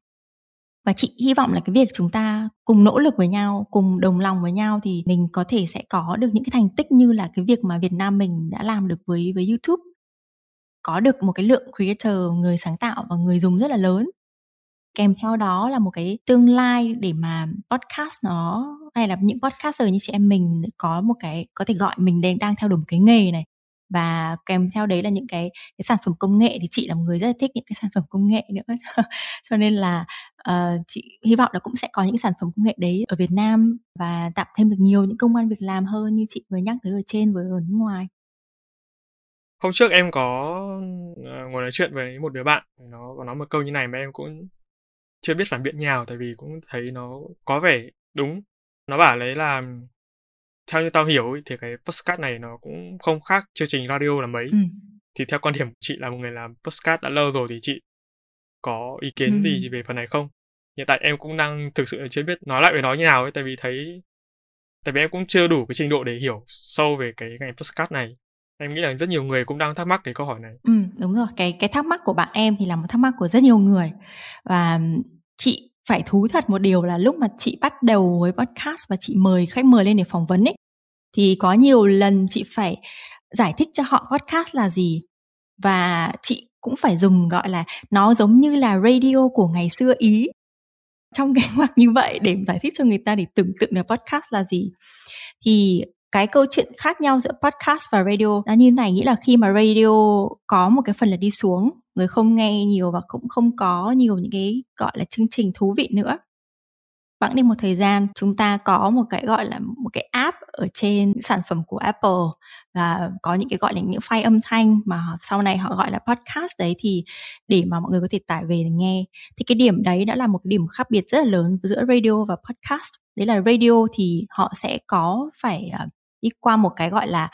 Và chị hy vọng là cái việc chúng ta cùng nỗ lực với nhau, cùng đồng lòng với nhau thì mình có thể sẽ có được những cái thành tích như là cái việc mà Việt Nam mình đã làm được với với YouTube. Có được một cái lượng creator người sáng tạo và người dùng rất là lớn kèm theo đó là một cái tương lai để mà podcast nó hay là những podcaster như chị em mình có một cái có thể gọi mình đang đang theo đuổi một cái nghề này. Và kèm theo đấy là những cái cái sản phẩm công nghệ thì chị là một người rất là thích những cái sản phẩm công nghệ nữa. Cho nên là uh, chị hy vọng là cũng sẽ có những sản phẩm công nghệ đấy ở Việt Nam và tạo thêm được nhiều những công an việc làm hơn như chị vừa nhắc tới ở trên với ở nước ngoài.
Hôm trước em có ờ, ngồi nói chuyện với một đứa bạn nó có nói một câu như này mà em cũng chưa biết phản biện nhào tại vì cũng thấy nó có vẻ đúng. Nó bảo lấy là theo như tao hiểu thì cái postcard này nó cũng không khác chương trình radio là mấy. Ừ. thì theo quan điểm của chị là một người làm postcard đã lâu rồi thì chị có ý kiến ừ. gì về phần này không? Hiện tại em cũng đang thực sự chưa biết nói lại về nó như nào ấy tại vì thấy tại vì em cũng chưa đủ cái trình độ để hiểu sâu về cái ngành postcard này. Em nghĩ là rất nhiều người cũng đang thắc mắc cái câu hỏi này.
Ừ đúng rồi. Cái cái thắc mắc của bạn em thì là một thắc mắc của rất nhiều người. Và chị phải thú thật một điều là lúc mà chị bắt đầu với podcast và chị mời khách mời lên để phỏng vấn ấy, thì có nhiều lần chị phải giải thích cho họ podcast là gì. Và chị cũng phải dùng, gọi là, nó giống như là radio của ngày xưa ý trong cái ngoặc như vậy để giải thích cho người ta để tưởng tượng được podcast là gì. Thì cái câu chuyện khác nhau giữa podcast và radio là như này, nghĩa là khi mà radio có một cái phần là đi xuống người không nghe nhiều và cũng không có nhiều những cái, gọi là, chương trình thú vị nữa. Bẵng đi một thời gian, chúng ta có một cái, gọi là, một cái app ở trên sản phẩm của Apple là có những cái, gọi là, những file âm thanh mà sau này họ gọi là podcast đấy thì để mà mọi người có thể tải về để nghe. Thì cái điểm đấy đã là một cái điểm khác biệt rất là lớn giữa radio và podcast. Đấy là radio thì họ sẽ có phải à, đi qua một cái gọi là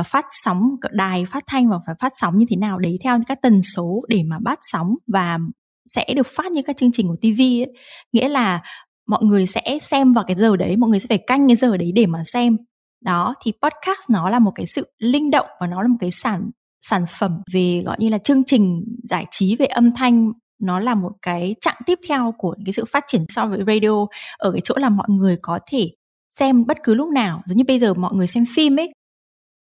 uh, phát sóng đài phát thanh và phải phát sóng như thế nào đấy theo những các tần số để mà bắt sóng và sẽ được phát như các chương trình của TV ấy. nghĩa là mọi người sẽ xem vào cái giờ đấy mọi người sẽ phải canh cái giờ đấy để mà xem. Đó thì podcast nó là một cái sự linh động và nó là một cái sản sản phẩm về gọi như là chương trình giải trí về âm thanh. Nó là một cái chặng tiếp theo của cái sự phát triển so với radio. Ở cái chỗ là mọi người có thể xem bất cứ lúc nào. Giống như bây giờ mọi người xem phim ấy,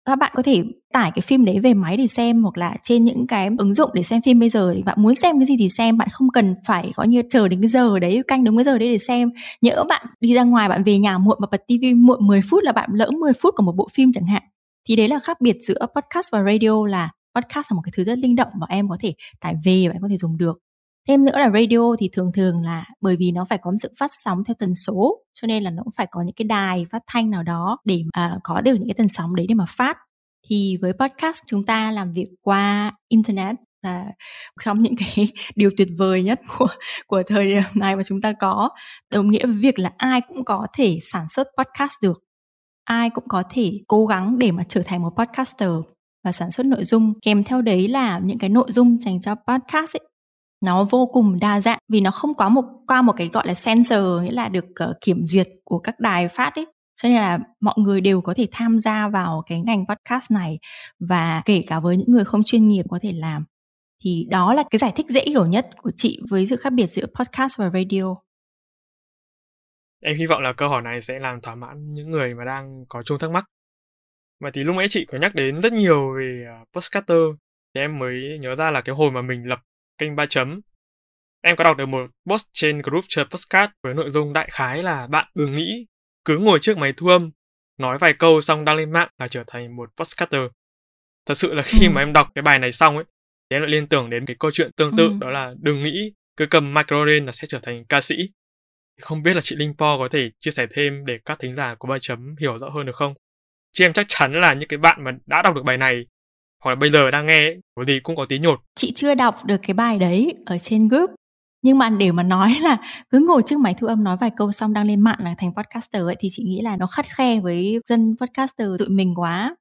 các bạn có thể tải cái phim đấy về máy để xem hoặc là trên những cái ứng dụng để xem phim bây giờ thì bạn muốn xem cái gì thì xem. Bạn không cần phải có như chờ đến cái giờ đấy, canh đúng cái giờ đấy để xem. Nhỡ bạn đi ra ngoài, bạn về nhà muộn mà bật tivi muộn 10 phút là bạn lỡ 10 phút của một bộ phim chẳng hạn. Thì đấy là khác biệt giữa podcast và radio là podcast là một cái thứ rất linh động và em có thể tải về và em có thể dùng được thêm nữa là radio thì thường thường là bởi vì nó phải có sự phát sóng theo tần số cho nên là nó cũng phải có những cái đài phát thanh nào đó để uh, có được những cái tần sóng đấy để mà phát. Thì với podcast chúng ta làm việc qua internet là trong những cái điều tuyệt vời nhất của của thời điểm này mà chúng ta có. Đồng nghĩa với việc là ai cũng có thể sản xuất podcast được. Ai cũng có thể cố gắng để mà trở thành một podcaster và sản xuất nội dung. Kèm theo đấy là những cái nội dung dành cho podcast ấy, nó vô cùng đa dạng vì nó không có một qua một cái gọi là sensor nghĩa là được uh, kiểm duyệt của các đài phát ấy. Cho nên là mọi người đều có thể tham gia vào cái ngành podcast này và kể cả với những người không chuyên nghiệp có thể làm. Thì đó là cái giải thích dễ hiểu nhất của chị với sự khác biệt giữa podcast và radio.
Em hy vọng là câu hỏi này sẽ làm thỏa mãn những người mà đang có chung thắc mắc. Mà thì lúc nãy chị có nhắc đến rất nhiều về ờ, podcaster. Thì em mới nhớ ra là cái hồi mà mình lập kênh ba chấm em có đọc được một post trên group chơi podcast với nội dung đại khái là bạn đừng nghĩ cứ ngồi trước máy thu âm nói vài câu xong đăng lên mạng là trở thành một podcaster thật sự là khi ừ. mà em đọc cái bài này xong ấy thì em lại liên tưởng đến cái câu chuyện tương tự ừ. đó là đừng nghĩ cứ cầm micro lên là sẽ trở thành ca sĩ không biết là chị Linh Po có thể chia sẻ thêm để các thính giả của ba chấm hiểu rõ hơn được không chứ em chắc chắn là những cái bạn mà đã đọc được bài này hoặc là bây giờ đang nghe có gì cũng có tí nhột.
Chị chưa đọc được cái bài đấy ở trên group. Nhưng mà để mà nói là cứ ngồi trước máy thu âm nói vài câu xong đăng lên mạng là thành podcaster ấy, thì chị nghĩ là nó khắt khe với dân podcaster tụi mình quá.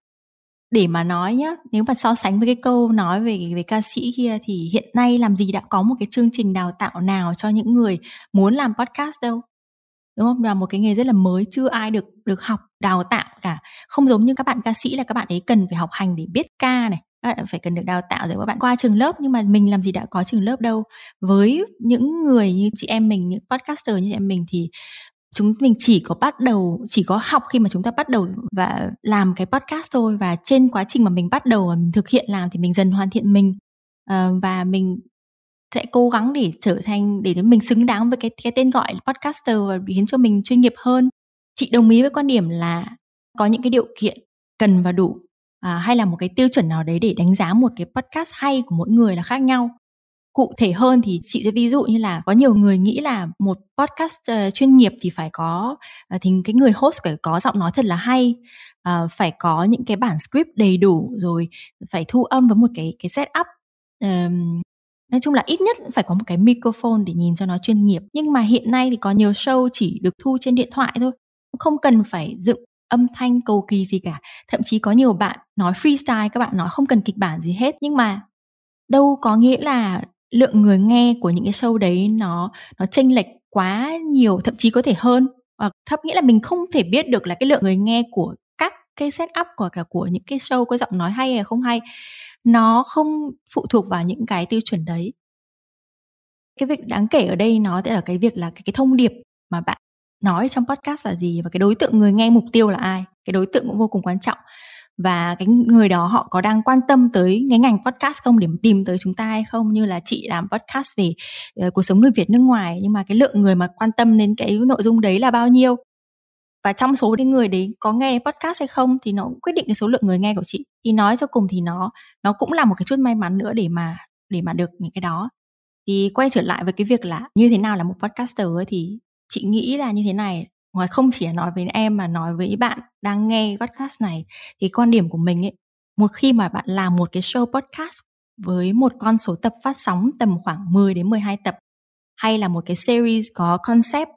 Để mà nói nhá, nếu mà so sánh với cái câu nói về về ca sĩ kia thì hiện nay làm gì đã có một cái chương trình đào tạo nào cho những người muốn làm podcast đâu? Đúng không? Là một cái nghề rất là mới chưa ai được được học đào tạo cả. Không giống như các bạn ca sĩ là các bạn ấy cần phải học hành để biết ca này các bạn phải cần được đào tạo rồi các bạn qua trường lớp nhưng mà mình làm gì đã có trường lớp đâu. Với những người như chị em mình những podcaster như chị em mình thì chúng mình chỉ có bắt đầu chỉ có học khi mà chúng ta bắt đầu và làm cái podcast thôi. Và trên quá trình mà mình bắt đầu và mình thực hiện làm thì mình dần hoàn thiện mình uh, và mình sẽ cố gắng để trở thành để mình xứng đáng với cái cái tên gọi podcaster và khiến cho mình chuyên nghiệp hơn. Chị đồng ý với quan điểm là có những cái điều kiện cần và đủ à, hay là một cái tiêu chuẩn nào đấy để đánh giá một cái podcast hay của mỗi người là khác nhau. Cụ thể hơn thì chị sẽ ví dụ như là có nhiều người nghĩ là một podcast uh, chuyên nghiệp thì phải có uh, thì cái người host phải có giọng nói thật là hay uh, phải có những cái bản script đầy đủ rồi phải thu âm với một cái cái setup um, nói chung là ít nhất phải có một cái microphone để nhìn cho nó chuyên nghiệp. Nhưng mà hiện nay thì có nhiều show chỉ được thu trên điện thoại thôi. Không cần phải dựng âm thanh cầu kỳ gì cả. Thậm chí có nhiều bạn nói freestyle, các bạn nói không cần kịch bản gì hết. Nhưng mà đâu có nghĩa là lượng người nghe của những cái show đấy nó nó chênh lệch quá nhiều, thậm chí có thể hơn. Hoặc thấp nghĩa là mình không thể biết được là cái lượng người nghe của các cái setup hoặc là của những cái show có giọng nói hay hay không hay nó không phụ thuộc vào những cái tiêu chuẩn đấy. Cái việc đáng kể ở đây nó sẽ là cái việc là cái, cái thông điệp mà bạn nói trong podcast là gì và cái đối tượng người nghe mục tiêu là ai cái đối tượng cũng vô cùng quan trọng. Và cái người đó họ có đang quan tâm tới cái ngành podcast không để tìm tới chúng ta hay không? Như là chị làm podcast về uh, cuộc sống người Việt nước ngoài nhưng mà cái lượng người mà quan tâm đến cái nội dung đấy là bao nhiêu? Và trong số những người đấy có nghe podcast hay không thì nó quyết định cái số lượng người nghe của chị thì nói cho cùng thì nó nó cũng là một cái chút may mắn nữa để mà để mà được những cái đó. Thì quay trở lại với cái việc là như thế nào là một podcaster ấy, thì chị nghĩ là như thế này, ngoài không chỉ là nói với em mà nói với bạn đang nghe podcast này, thì quan điểm của mình ấy, một khi mà bạn làm một cái show podcast với một con số tập phát sóng tầm khoảng 10 đến 12 tập, hay là một cái series có concept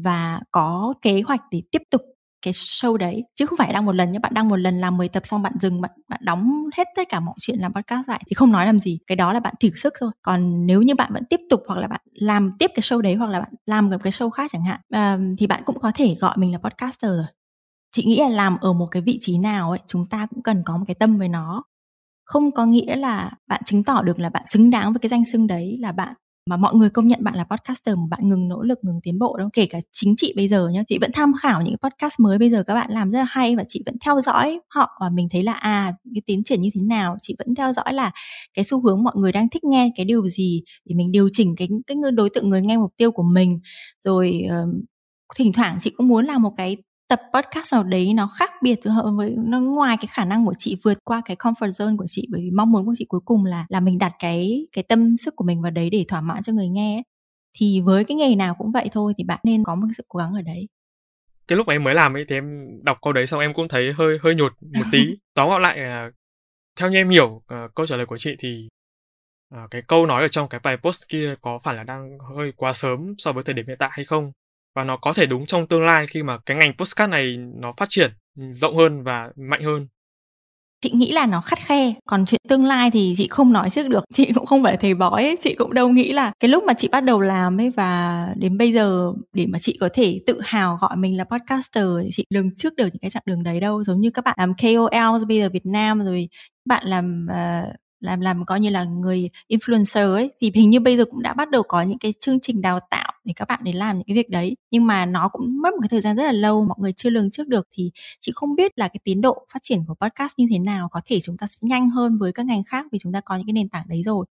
và có kế hoạch để tiếp tục cái show đấy. Chứ không phải đăng một lần nhé bạn đăng một lần làm 10 tập xong bạn dừng bạn bạn đóng hết tất cả mọi chuyện làm podcast lại thì không nói làm gì. Cái đó là bạn thử sức thôi. Còn nếu như bạn vẫn tiếp tục hoặc là bạn làm tiếp cái show đấy hoặc là bạn làm một cái show khác chẳng hạn uh, thì bạn cũng có thể gọi mình là podcaster rồi. Chị nghĩ là làm ở một cái vị trí nào ấy chúng ta cũng cần có một cái tâm với nó. Không có nghĩa là bạn chứng tỏ được là bạn xứng đáng với cái danh xưng đấy là bạn mà mọi người công nhận bạn là podcaster mà bạn ngừng nỗ lực ngừng tiến bộ đâu. Kể cả chính chị bây giờ nhá chị vẫn tham khảo những podcast mới bây giờ các bạn làm rất là hay và chị vẫn theo dõi họ và mình thấy là à cái tiến triển như thế nào? Chị vẫn theo dõi là cái xu hướng mọi người đang thích nghe cái điều gì để mình điều chỉnh cái cái đối tượng người nghe mục tiêu của mình. Rồi uh, thỉnh thoảng chị cũng muốn làm một cái tập podcast nào đấy nó khác biệt với nó ngoài cái khả năng của chị vượt qua cái comfort zone của chị bởi vì mong muốn của chị cuối cùng là là mình đặt cái cái tâm sức của mình vào đấy để thỏa mãn cho người nghe ấy. thì với cái nghề nào cũng vậy thôi thì bạn nên có một sự cố gắng ở đấy.
Cái lúc mà em mới làm ấy thì em đọc câu đấy xong em cũng thấy hơi hơi nhột một tí. Tóm gọn lại theo như em hiểu uh, câu trả lời của chị thì uh, cái câu nói ở trong cái bài post kia có phải là đang hơi quá sớm so với thời điểm hiện tại hay không và nó có thể đúng trong tương lai khi mà cái ngành postcard này nó phát triển rộng hơn và mạnh hơn.
Chị nghĩ là nó khắt khe. Còn chuyện tương lai thì chị không nói trước được. Chị cũng không phải thầy bói ấy. chị cũng đâu nghĩ là cái lúc mà chị bắt đầu làm ấy và đến bây giờ để mà chị có thể tự hào gọi mình là podcaster thì chị lường trước được những cái chặng đường đấy đâu. Giống như các bạn làm KOL bây giờ Việt Nam rồi bạn làm uh, làm làm coi như là người influencer ấy thì hình như bây giờ cũng đã bắt đầu có những cái chương trình đào tạo để các bạn để làm những cái việc đấy. Nhưng mà nó cũng mất một cái thời gian rất là lâu mọi người chưa lường trước được thì chị không biết là cái tiến độ phát triển của podcast như thế nào có thể chúng ta sẽ nhanh hơn với các ngành khác vì chúng ta có những cái nền tảng đấy rồi.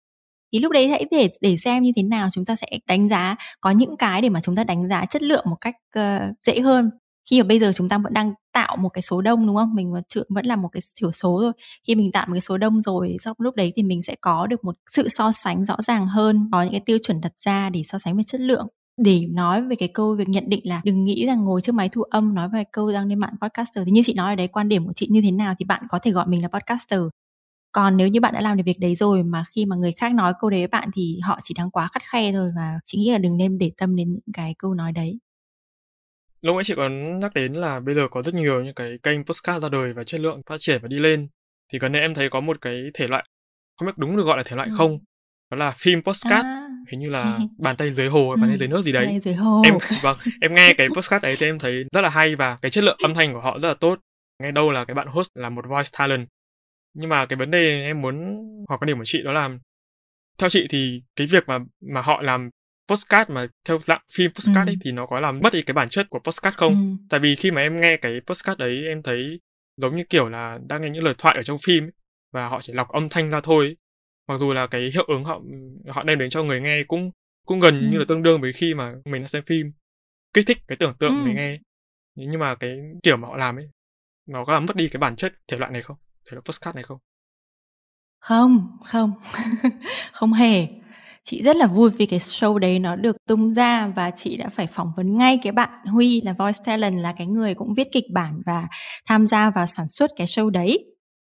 Thì lúc đấy hãy để để xem như thế nào chúng ta sẽ đánh giá có những cái để mà chúng ta đánh giá chất lượng một cách uh, dễ hơn khi mà bây giờ chúng ta vẫn đang tạo một cái số đông, đúng không? Mình vẫn là một cái thiểu số rồi. Khi mình tạo một cái số đông rồi sau lúc đấy thì mình sẽ có được một sự so sánh rõ ràng hơn, có những cái tiêu chuẩn đặt ra để so sánh về chất lượng. Để nói về cái câu việc nhận định là đừng nghĩ rằng ngồi trước máy thu âm nói về câu rằng lên mạng podcaster. Thì như chị nói ở đấy quan điểm của chị như thế nào thì bạn có thể gọi mình là podcaster. Còn nếu như bạn đã làm được việc đấy rồi mà khi mà người khác nói câu đấy với bạn thì họ chỉ đang quá khắt khe thôi và chị nghĩ là đừng nên để tâm đến những cái câu nói đấy
lúc nãy chị có nhắc đến là bây giờ có rất nhiều những cái kênh postcard ra đời và chất lượng phát triển và đi lên thì gần đây em thấy có một cái thể loại không biết đúng được gọi là thể loại ừ. không đó là phim postcard à. hình như là bàn tay dưới hồ bàn tay ừ, dưới nước gì đấy
dưới hồ.
em vâng em nghe cái postcard ấy thì em thấy rất là hay và cái chất lượng âm thanh của họ rất là tốt nghe đâu là cái bạn host là một voice talent nhưng mà cái vấn đề em muốn hỏi quan điểm của chị đó là theo chị thì cái việc mà mà họ làm postcard mà theo dạng phim postcard ừ. ấy thì nó có làm mất đi cái bản chất của postcard không? Ừ. Tại vì khi mà em nghe cái postcard đấy em thấy giống như kiểu là đang nghe những lời thoại ở trong phim ấy, và họ chỉ lọc âm thanh ra thôi. Ấy. Mặc dù là cái hiệu ứng họ họ đem đến cho người nghe cũng cũng gần ừ. như là tương đương với khi mà mình xem phim kích thích cái tưởng tượng ừ. người nghe nhưng mà cái kiểu mà họ làm ấy nó có làm mất đi cái bản chất thể loại này không thể loại postcard này không
không không không hề chị rất là vui vì cái show đấy nó được tung ra và chị đã phải phỏng vấn ngay cái bạn Huy là voice talent là cái người cũng viết kịch bản và tham gia vào sản xuất cái show đấy.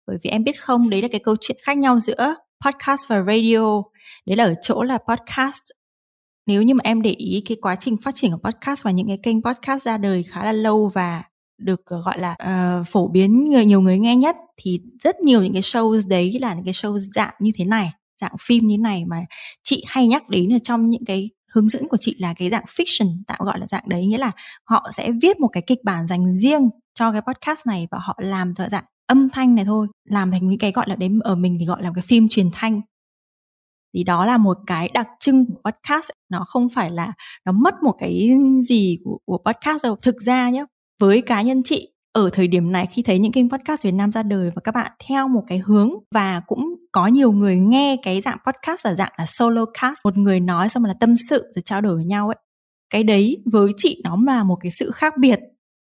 Bởi vì em biết không đấy là cái câu chuyện khác nhau giữa podcast và radio. Đấy là ở chỗ là podcast. Nếu như mà em để ý cái quá trình phát triển của podcast và những cái kênh podcast ra đời khá là lâu và được ờ, gọi là uh, phổ biến người nhiều người nghe nhất thì rất nhiều những cái show đấy là những cái show dạng như thế này dạng phim như này mà chị hay nhắc đến ở trong những cái hướng dẫn của chị là cái dạng fiction tạm gọi là dạng đấy nghĩa là họ sẽ viết một cái kịch bản dành riêng cho cái podcast này và họ làm theo dạng âm thanh này thôi làm thành những cái gọi là đến ở mình thì gọi là cái phim truyền thanh. Thì đó là một cái đặc trưng của podcast nó không phải là nó mất một cái gì của, của podcast đâu. Thực ra nhé với cá nhân chị ở thời điểm này khi thấy những kênh podcast Việt Nam ra đời và các bạn theo một cái hướng và cũng có nhiều người nghe cái dạng podcast ở dạng là solo cast một người nói xong là tâm sự rồi trao đổi với nhau ấy. Cái đấy với chị nó là một cái sự khác biệt.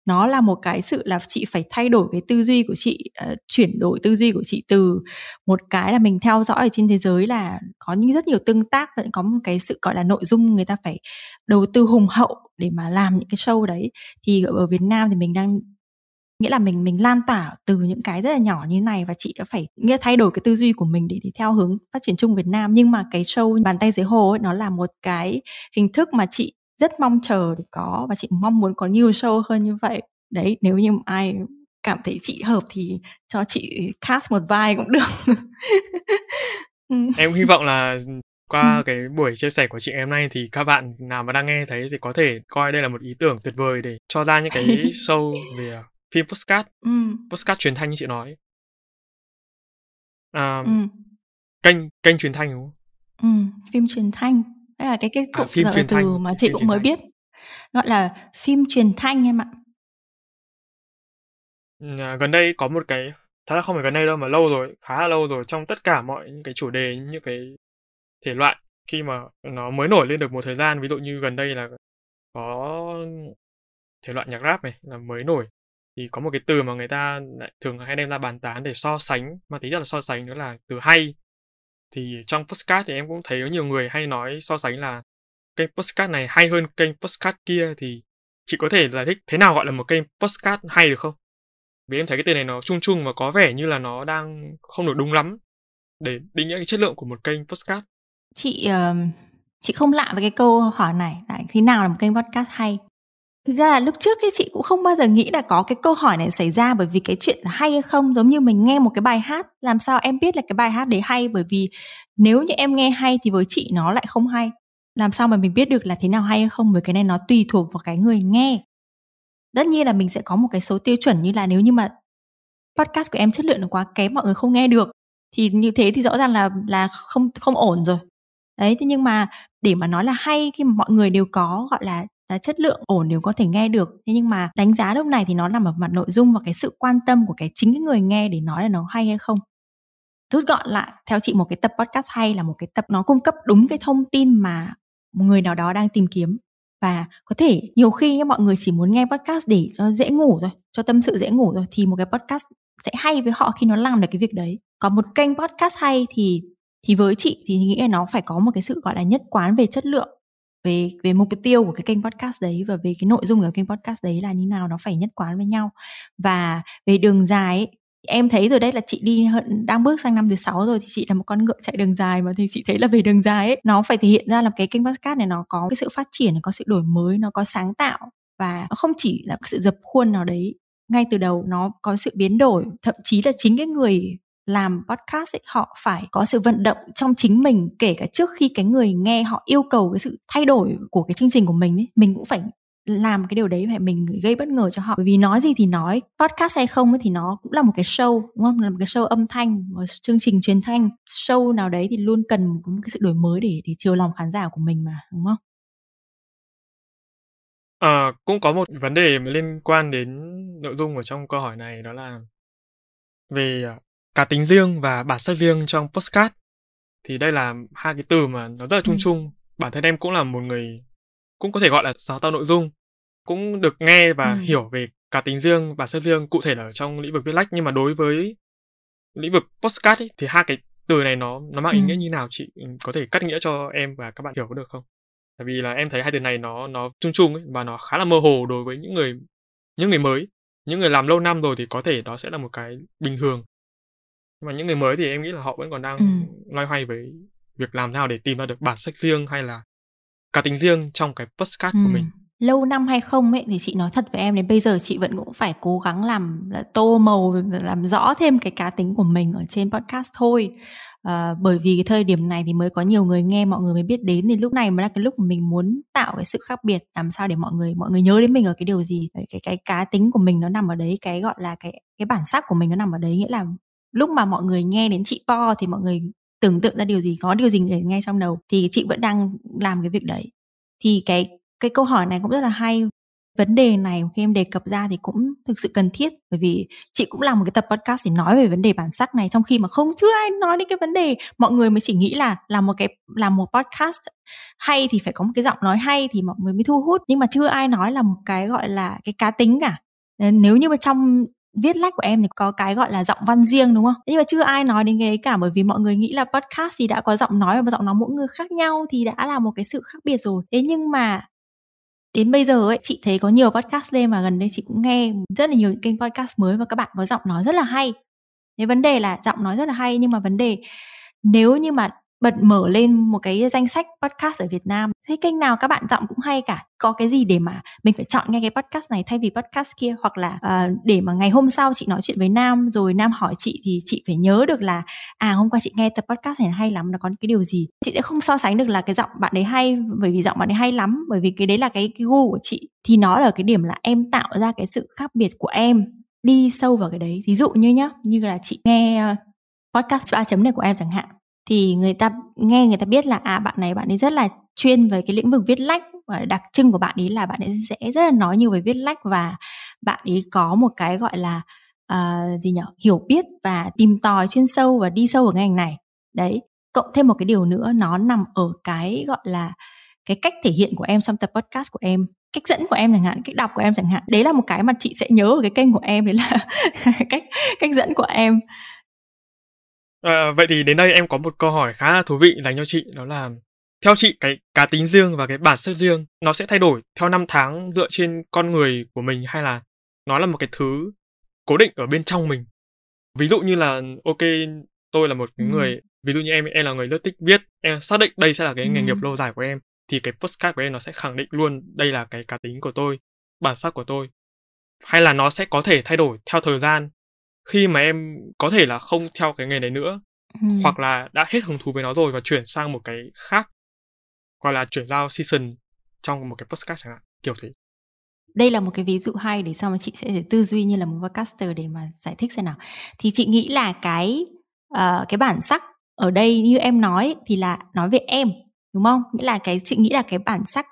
Nó là một cái sự là chị phải thay đổi cái tư duy của chị uh, chuyển đổi tư duy của chị từ một cái là mình theo dõi ở trên thế giới là có những rất nhiều tương tác vẫn có một cái sự gọi là nội dung người ta phải đầu tư hùng hậu để mà làm những cái show đấy. Thì ở Việt Nam thì mình đang nghĩa là mình mình lan tỏa từ những cái rất là nhỏ như này và chị đã phải nghĩa thay đổi cái tư duy của mình để, để theo hướng phát triển chung Việt Nam nhưng mà cái show bàn tay dưới hồ ấy nó là một cái hình thức mà chị rất mong chờ để có và chị mong muốn có nhiều show hơn như vậy đấy nếu như ai cảm thấy chị hợp thì cho chị cast một vai cũng được
ừ. em hy vọng là qua ừ. cái buổi chia sẻ của chị em nay thì các bạn nào mà đang nghe thấy thì có thể coi đây là một ý tưởng tuyệt vời để cho ra những cái show về phim postcard ừ. postcard truyền thanh như chị nói à, ừ. kênh kênh truyền thanh đúng
không ừ, phim truyền thanh đây là cái cái cụm à, phim truyền từ thanh. mà chị phim cũng mới thanh. biết gọi là phim truyền thanh em ạ
à, gần đây có một cái thật ra không phải gần đây đâu mà lâu rồi khá là lâu rồi trong tất cả mọi những cái chủ đề những cái thể loại khi mà nó mới nổi lên được một thời gian ví dụ như gần đây là có thể loại nhạc rap này là mới nổi thì có một cái từ mà người ta lại thường hay đem ra bàn tán để so sánh mà tí rất là so sánh đó là từ hay. Thì trong postcard thì em cũng thấy có nhiều người hay nói so sánh là kênh postcard này hay hơn kênh postcard kia thì chị có thể giải thích thế nào gọi là một kênh postcard hay được không? Vì em thấy cái từ này nó chung chung và có vẻ như là nó đang không được đúng lắm để định nghĩa cái chất lượng của một kênh postcard
chị uh, chị không lạ với cái câu hỏi này. Là thế nào là một kênh podcast hay? Thực ra là lúc trước thì chị cũng không bao giờ nghĩ là có cái câu hỏi này xảy ra bởi vì cái chuyện là hay hay không, giống như mình nghe một cái bài hát. Làm sao em biết là cái bài hát đấy hay? Bởi vì nếu như em nghe hay thì với chị nó lại không hay. Làm sao mà mình biết được là thế nào hay hay không? Bởi cái này nó tùy thuộc vào cái người nghe. Tất nhiên là mình sẽ có một cái số tiêu chuẩn như là nếu như mà podcast của em chất lượng nó quá kém, mọi người không nghe được, thì như thế thì rõ ràng là là không không ổn rồi. Đấy, thế nhưng mà để mà nói là hay khi mà mọi người đều có, gọi là Ờ, chất lượng ổn đều có thể nghe được. Thế nhưng mà đánh giá lúc này thì nó nằm ở mặt nội dung và cái sự quan tâm của cái chính cái người nghe để nói là nó hay hay không. Rút gọn lại, theo chị một cái tập podcast hay là một cái tập nó cung cấp đúng cái thông tin mà một người nào đó đang tìm kiếm. Và có thể nhiều khi mọi người chỉ muốn nghe podcast để cho dễ ngủ thôi, cho tâm sự dễ ngủ rồi thì một cái podcast sẽ hay với họ khi nó làm được cái việc đấy. Có một kênh podcast hay thì thì với chị thì nghĩ là nó phải có một cái sự, gọi là, nhất quán về chất lượng về về mục tiêu của cái kênh podcast đấy và về cái nội dung của kênh podcast đấy là như nào nó phải nhất quán với nhau. Và về đường dài ấy, em thấy rồi đấy là chị đi đang bước sang năm thứ sáu rồi thì chị là một con ngựa chạy đường dài mà thì chị thấy là về đường dài ấy nó phải thể hiện ra là cái kênh podcast này nó có cái sự phát triển nó có sự đổi mới nó có sáng tạo và nó không chỉ là sự dập khuôn nào đấy ngay từ đầu nó có sự biến đổi. Thậm chí là chính cái người làm podcast ấy, họ phải có sự vận động trong chính mình kể cả trước khi cái người nghe họ yêu cầu cái sự thay đổi của cái chương trình của mình ấy. Mình cũng phải làm cái điều đấy phải mình gây bất ngờ cho họ. Bởi vì nói gì thì nói podcast hay không ấy thì nó cũng là một cái show đúng không? Là một cái show âm thanh một chương trình truyền thanh. Show nào đấy thì luôn cần một cái sự đổi mới để để chiều lòng khán giả của mình mà đúng không?
À, cũng có một vấn đề liên quan đến nội dung ở trong câu hỏi này đó là về ờ, cá tính riêng và bản sắc riêng trong postcard thì đây là hai cái từ mà nó rất là chung ừ. chung. Bản thân em cũng là một người cũng có thể gọi là sáng tạo nội dung. Cũng được nghe và ừ. hiểu về cá tính riêng bản sắc riêng cụ thể là trong lĩnh vực viết lách. Nhưng mà đối với lĩnh vực postcard ấy, thì hai cái từ này nó nó mang ý nghĩa như nào? Chị có thể cắt nghĩa cho em và các bạn hiểu có được không? Tại vì là em thấy hai từ này nó nó chung chung ấy và nó khá là mơ hồ đối với những người những người mới. Những người làm lâu năm rồi thì có thể đó sẽ là một cái bình thường mà những người mới thì em nghĩ là họ vẫn còn đang ừ. loay hoay với việc làm nào để tìm ra được bản sắc riêng hay là cá tính riêng trong cái postcard ừ. của mình
lâu năm hay không ấy thì chị nói thật với em đến bây giờ chị vẫn cũng phải cố gắng làm tô màu làm rõ thêm cái cá tính của mình ở trên podcast thôi à, bởi vì cái thời điểm này thì mới có nhiều người nghe mọi người mới biết đến thì lúc này mới là cái lúc mà mình muốn tạo cái sự khác biệt làm sao để mọi người mọi người nhớ đến mình ở cái điều gì cái cái, cái cá tính của mình nó nằm ở đấy cái gọi là cái cái bản sắc của mình nó nằm ở đấy nghĩa là lúc mà mọi người nghe đến chị Po thì mọi người tưởng tượng ra điều gì, có điều gì để nghe trong đầu, thì chị vẫn đang làm cái việc đấy. Thì cái cái câu hỏi này cũng rất là hay. Vấn đề này khi em đề cập ra thì cũng thực sự cần thiết, bởi vì chị cũng làm một cái tập podcast để nói về vấn đề bản sắc này, trong khi mà không, chưa ai nói đến cái vấn đề, mọi người mới chỉ nghĩ là làm một cái, làm một podcast hay thì phải có một cái giọng nói hay thì mọi người mới thu hút, nhưng mà chưa ai nói là một cái gọi là cái cá tính cả. Ờ, nếu như mà trong viết lách của em thì có cái gọi là giọng văn riêng, đúng không? Nhưng mà chưa ai nói đến cái cả, bởi vì mọi người nghĩ là podcast thì đã có giọng nói và giọng nói mỗi người khác nhau thì đã là một cái sự khác biệt rồi. Thế nhưng mà đến bây giờ ấy, chị thấy có nhiều podcast lên và gần đây chị cũng nghe rất là nhiều kênh podcast mới và các bạn có giọng nói rất là hay. Cái vấn đề là giọng nói rất là hay nhưng mà vấn đề nếu như mà bật mở lên một cái danh sách podcast ở Việt Nam. Thấy kênh nào các bạn giọng cũng hay cả. Có cái gì để mà mình phải chọn nghe cái podcast này thay vì podcast kia? Hoặc là uh, để mà ngày hôm sau chị nói chuyện với Nam rồi Nam hỏi chị thì chị phải nhớ được là à hôm qua chị nghe tập podcast này hay lắm nó có cái điều gì? Chị sẽ không so sánh được là cái giọng bạn đấy hay bởi vì giọng bạn ấy hay lắm bởi vì cái đấy là cái, cái gu của chị. Thì nó là cái điểm là em tạo ra cái sự khác biệt của em đi sâu vào cái đấy. Ví dụ như nhá như là chị nghe ờ, podcast 3 chấm này của em chẳng hạn thì người ta nghe người ta biết là à bạn này bạn ấy rất là chuyên về cái lĩnh vực viết lách và đặc trưng của bạn ấy là bạn ấy sẽ rất là nói nhiều về viết lách và bạn ấy có một cái gọi là uh, gì nhở hiểu biết và tìm tòi chuyên sâu và đi sâu ở ngành này. Đấy cộng thêm một cái điều nữa nó nằm ở cái gọi là cái cách thể hiện của em trong tập podcast của em cách dẫn của em chẳng hạn cách đọc của em chẳng hạn. Đấy là một cái mà chị sẽ nhớ ở cái kênh của em đấy là cách cách dẫn của em.
À, vậy thì đến đây em có một câu hỏi khá là thú vị dành cho chị đó là theo chị cái cá tính riêng và cái bản sắc riêng nó sẽ thay đổi theo năm tháng dựa trên con người của mình hay là nó là một cái thứ cố định ở bên trong mình ví dụ như là ok tôi là một cái người ừ. ví dụ như em em là người rất thích viết em xác định đây sẽ là cái ừ. nghề nghiệp lâu dài của em thì cái postcard của em nó sẽ khẳng định luôn đây là cái cá tính của tôi bản sắc của tôi hay là nó sẽ có thể thay đổi theo thời gian khi mà em có thể là không theo cái nghề này nữa ừ. hoặc là đã hết hứng thú với nó rồi và chuyển sang một cái khác hoặc là chuyển giao season trong một cái podcast chẳng hạn kiểu thế.
Đây là một cái ví dụ hay để sau mà chị sẽ tư duy như là một podcaster để mà giải thích xem nào. Thì chị nghĩ là cái uh, cái bản sắc ở đây như em nói thì là nói về em đúng không? Nghĩa là cái chị nghĩ là cái bản sắc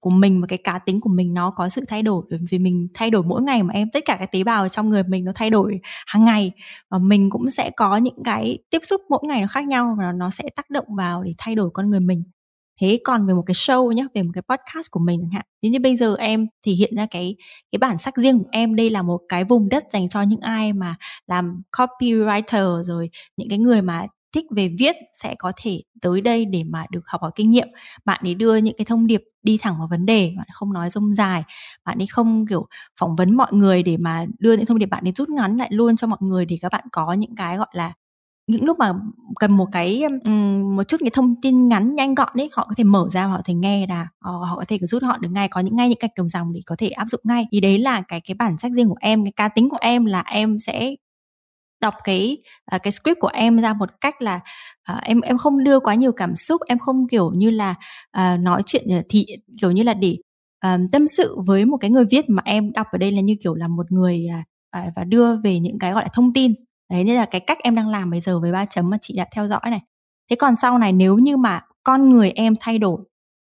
của mình và cái cá tính của mình nó có sự thay đổi. Vì mình thay đổi mỗi ngày mà em tất cả cái tế bào trong người mình nó thay đổi hàng ngày. Và mình cũng sẽ có những cái tiếp xúc mỗi ngày nó khác nhau và nó sẽ tác động vào để thay đổi con người mình. Thế còn về một cái show nhé về một cái podcast của mình chẳng hạn, nếu như bây giờ em thì hiện ra cái cái bản sắc riêng của em, đây là một cái vùng đất dành cho những ai mà làm copywriter rồi những cái người mà thích về viết sẽ có thể tới đây để mà được học hỏi kinh nghiệm. Bạn ấy đưa những cái thông điệp đi thẳng vào vấn đề bạn không nói rông dài bạn ấy không kiểu phỏng vấn mọi người để mà đưa những thông điệp bạn ấy rút ngắn lại luôn cho mọi người để các bạn có những cái gọi là những lúc mà cần một cái um, một chút cái thông tin ngắn nhanh gọn đấy họ có thể mở ra và họ thể nghe là họ, có thể rút họ được ngay có những ngay những cách đồng dòng để có thể áp dụng ngay. Thì đấy là cái cái bản sắc riêng của em cái cá tính của em là em sẽ đọc cái uh, cái script của em ra một cách là uh, em em không đưa quá nhiều cảm xúc em không kiểu như là uh, nói chuyện ờ, thì kiểu như là để uh, tâm sự với một cái người viết mà em đọc ở đây là như kiểu là một người uh, và đưa về những cái gọi là thông tin. Đấy nên là cái cách em đang làm bây giờ với ba chấm mà chị đã theo dõi này. Thế còn sau này nếu như mà con người em thay đổi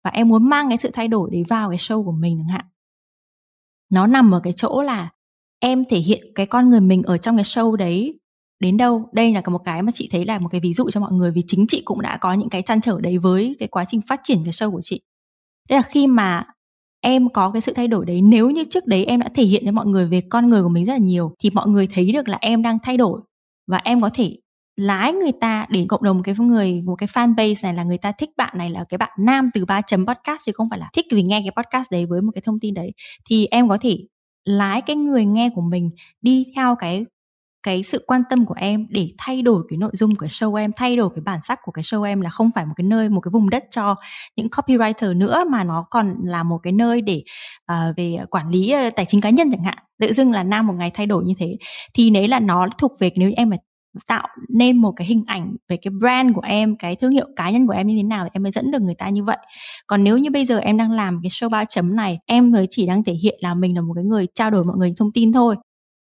và em muốn mang cái sự thay đổi đấy vào cái show của mình chẳng hạn nó nằm ở cái chỗ là em thể hiện cái con người mình ở trong cái show đấy đến đâu? Đây là một cái mà chị thấy là một cái ví dụ cho mọi người vì chính chị cũng đã có những cái chăn trở đấy với cái quá trình phát triển cái show của chị. Đây là khi mà em có cái sự thay đổi đấy, nếu như trước đấy em đã thể hiện cho mọi người về con người của mình rất là nhiều, thì mọi người thấy được là em đang thay đổi và em có thể lái người ta để cộng đồng một cái người, một cái fan base này là người ta thích bạn này là cái bạn nam từ ba chấm podcast chứ không phải là thích vì nghe cái podcast đấy với một cái thông tin đấy, thì em có thể lái cái người nghe của mình đi theo cái cái sự quan tâm của em để thay đổi cái nội dung của show em thay đổi cái bản sắc của cái show em là không phải một cái nơi một cái vùng đất cho những copywriter nữa mà nó còn là một cái nơi để uh, về quản lý uh, tài chính cá nhân chẳng hạn. Tự dưng là nam một ngày thay đổi như thế thì đấy là nó thuộc về nếu em mà tạo nên một cái hình ảnh về cái brand của em cái thương hiệu cá nhân của em như thế nào thì em mới dẫn được người ta như vậy. Còn nếu như bây giờ em đang làm cái show ba chấm này em mới chỉ đang thể hiện là mình là một cái người trao đổi mọi người thông tin thôi.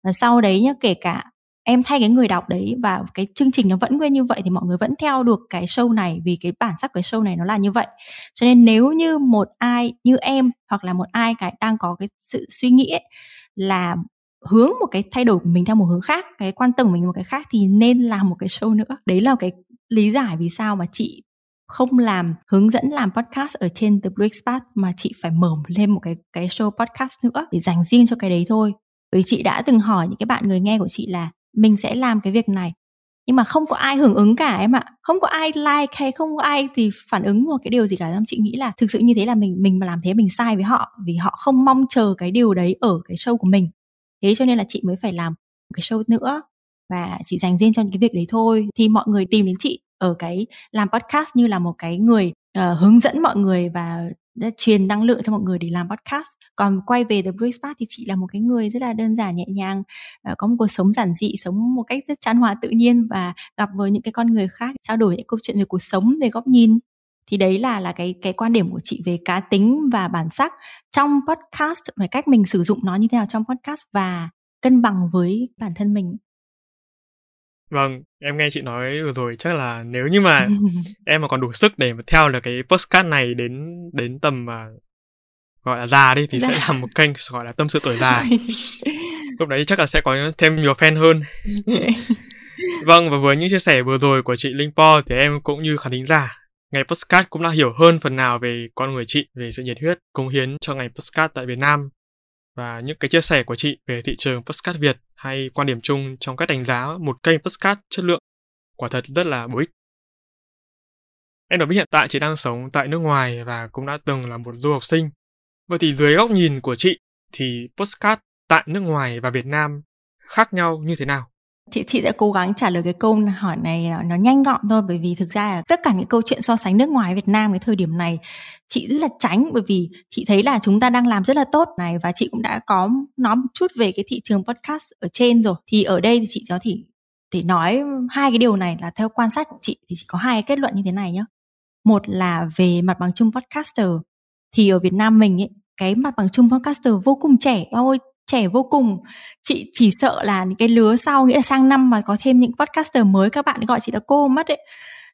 Và sau đấy nhá kể cả em thay cái người đọc đấy và cái chương trình nó vẫn nguyên như vậy thì mọi người vẫn theo được cái show này vì cái bản sắc cái show này nó là như vậy. Cho nên nếu như một ai như em hoặc là một ai cái đang có cái sự suy nghĩ ấy, là hướng một cái thay đổi của mình theo một hướng khác, cái quan tâm của mình một cái khác thì nên làm một cái show nữa. Đấy là cái lý giải vì sao mà chị không làm hướng dẫn làm podcast ở trên The Brick Expat mà chị phải mở lên một cái cái show podcast nữa để dành riêng cho cái đấy thôi. Vì chị đã từng hỏi những cái bạn người nghe của chị là mình sẽ làm cái việc này. Nhưng mà không có ai hưởng ứng cả em ạ. Không có ai like hay không có ai thì phản ứng một cái điều gì cả. Nên chị nghĩ là thực sự như thế là mình mình mà làm thế mình sai với họ vì họ không mong chờ cái điều đấy ở cái show của mình thế cho nên là chị mới phải làm một cái show nữa và chỉ dành riêng cho những cái việc đấy thôi. Thì mọi người tìm đến chị ở cái làm podcast như là một cái người uh, hướng dẫn mọi người và truyền năng lượng cho mọi người để làm podcast. Còn quay về The Breeze Path thì chị là một cái người rất là đơn giản nhẹ nhàng uh, có một cuộc sống giản dị sống một cách rất chan hòa tự nhiên và gặp với những cái con người khác trao đổi những câu chuyện về cuộc sống về góc nhìn thì đấy là là cái cái quan điểm của chị về cá tính và bản sắc trong podcast về cách mình sử dụng nó như thế nào trong podcast và cân bằng với bản thân mình
Vâng, em nghe chị nói vừa rồi chắc là nếu như mà em mà còn đủ sức để mà theo được cái postcard này đến đến tầm mà gọi là già đi thì dạ. sẽ làm một kênh gọi là tâm sự tuổi già. Lúc đấy chắc là sẽ có thêm nhiều fan hơn. vâng và với những chia sẻ vừa rồi của chị Linh Po thì em cũng như khán thính giả ngày postcard cũng đã hiểu hơn phần nào về con người chị, về sự nhiệt huyết, cống hiến cho ngành postcard tại Việt Nam và những cái chia sẻ của chị về thị trường postcard Việt hay quan điểm chung trong cách đánh giá một kênh postcard chất lượng quả thật rất là bổ ích. Em được biết hiện tại chị đang sống tại nước ngoài và cũng đã từng là một du học sinh. Vậy thì dưới góc nhìn của chị thì postcard tại nước ngoài và Việt Nam khác nhau như thế nào?
Chị chị sẽ cố gắng trả lời cái câu hỏi này nó nhanh gọn thôi, bởi vì thực ra là tất cả những câu chuyện so sánh nước ngoài Việt Nam cái thời điểm này, chị rất là tránh, bởi vì chị thấy là chúng ta đang làm rất là tốt này và chị cũng đã có nói một chút về cái thị trường podcast ở trên rồi. Thì ở đây thì chị có thể để nói hai cái điều này là theo quan sát của chị thì chị có hai cái kết luận như thế này nhé một là về mặt bằng chung podcaster. Thì ở Việt Nam mình ấy, cái mặt bằng chung podcaster vô cùng trẻ. Ôi trẻ vô cùng. Chị chỉ sợ là những cái lứa sau nghĩa là sang năm mà có thêm những podcaster mới các bạn gọi chị là cô mất ấy.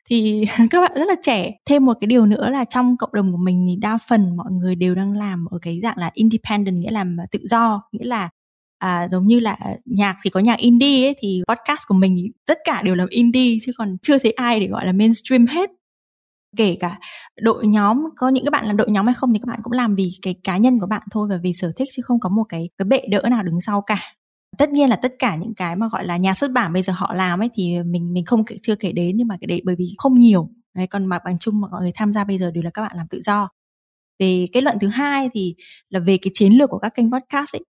Thì các bạn rất là trẻ. Thêm một cái điều nữa là trong cộng đồng của mình thì đa phần mọi người đều đang làm ở cái dạng là independent nghĩa là tự do nghĩa là à, giống như là nhạc thì có nhạc indie ấy, thì podcast của mình tất cả đều làm indie chứ còn chưa thấy ai để gọi là mainstream hết kể cả đội nhóm, có những cái bạn là đội nhóm hay không thì các bạn cũng làm vì cái cá nhân của bạn thôi và vì sở thích chứ không có một cái cái bệ đỡ nào đứng sau cả. Tất nhiên là tất cả những cái mà gọi là nhà xuất bản bây giờ họ làm ấy thì mình mình không chưa kể đến nhưng mà cái đấy bởi vì không nhiều. Đấy, còn mặt bằng chung mà mọi người tham gia bây giờ đều là các bạn làm tự do. Về kết luận thứ hai thì là về cái chiến lược của các kênh podcast ấy.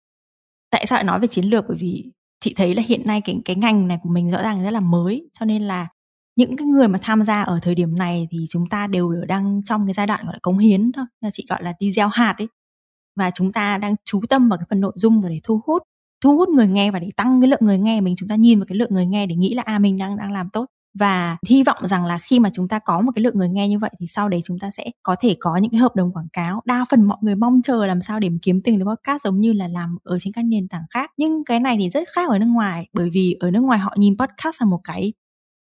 Tại sao lại nói về chiến lược? Bởi vì chị thấy là hiện nay cái cái ngành này của mình rõ ràng rất là mới, cho nên là những cái người mà tham gia ở thời điểm này thì chúng ta đều đang trong cái giai đoạn gọi là cống hiến thôi là chị gọi là đi gieo hạt ấy. Và chúng ta đang chú tâm vào cái phần nội dung để thu hút thu hút người nghe và để tăng cái lượng người nghe. Mình, chúng ta nhìn vào cái lượng người nghe để nghĩ là à mình đang đang làm tốt. Và hy vọng rằng là khi mà chúng ta có một cái lượng người nghe như vậy thì sau đấy chúng ta sẽ có thể có những cái hợp đồng quảng cáo, đa phần mọi người mong chờ làm sao để kiếm tiền từ podcast giống như là làm ở trên các nền tảng khác. Nhưng cái này thì rất khác ở nước ngoài, bởi vì ở nước ngoài họ nhìn podcast là một cái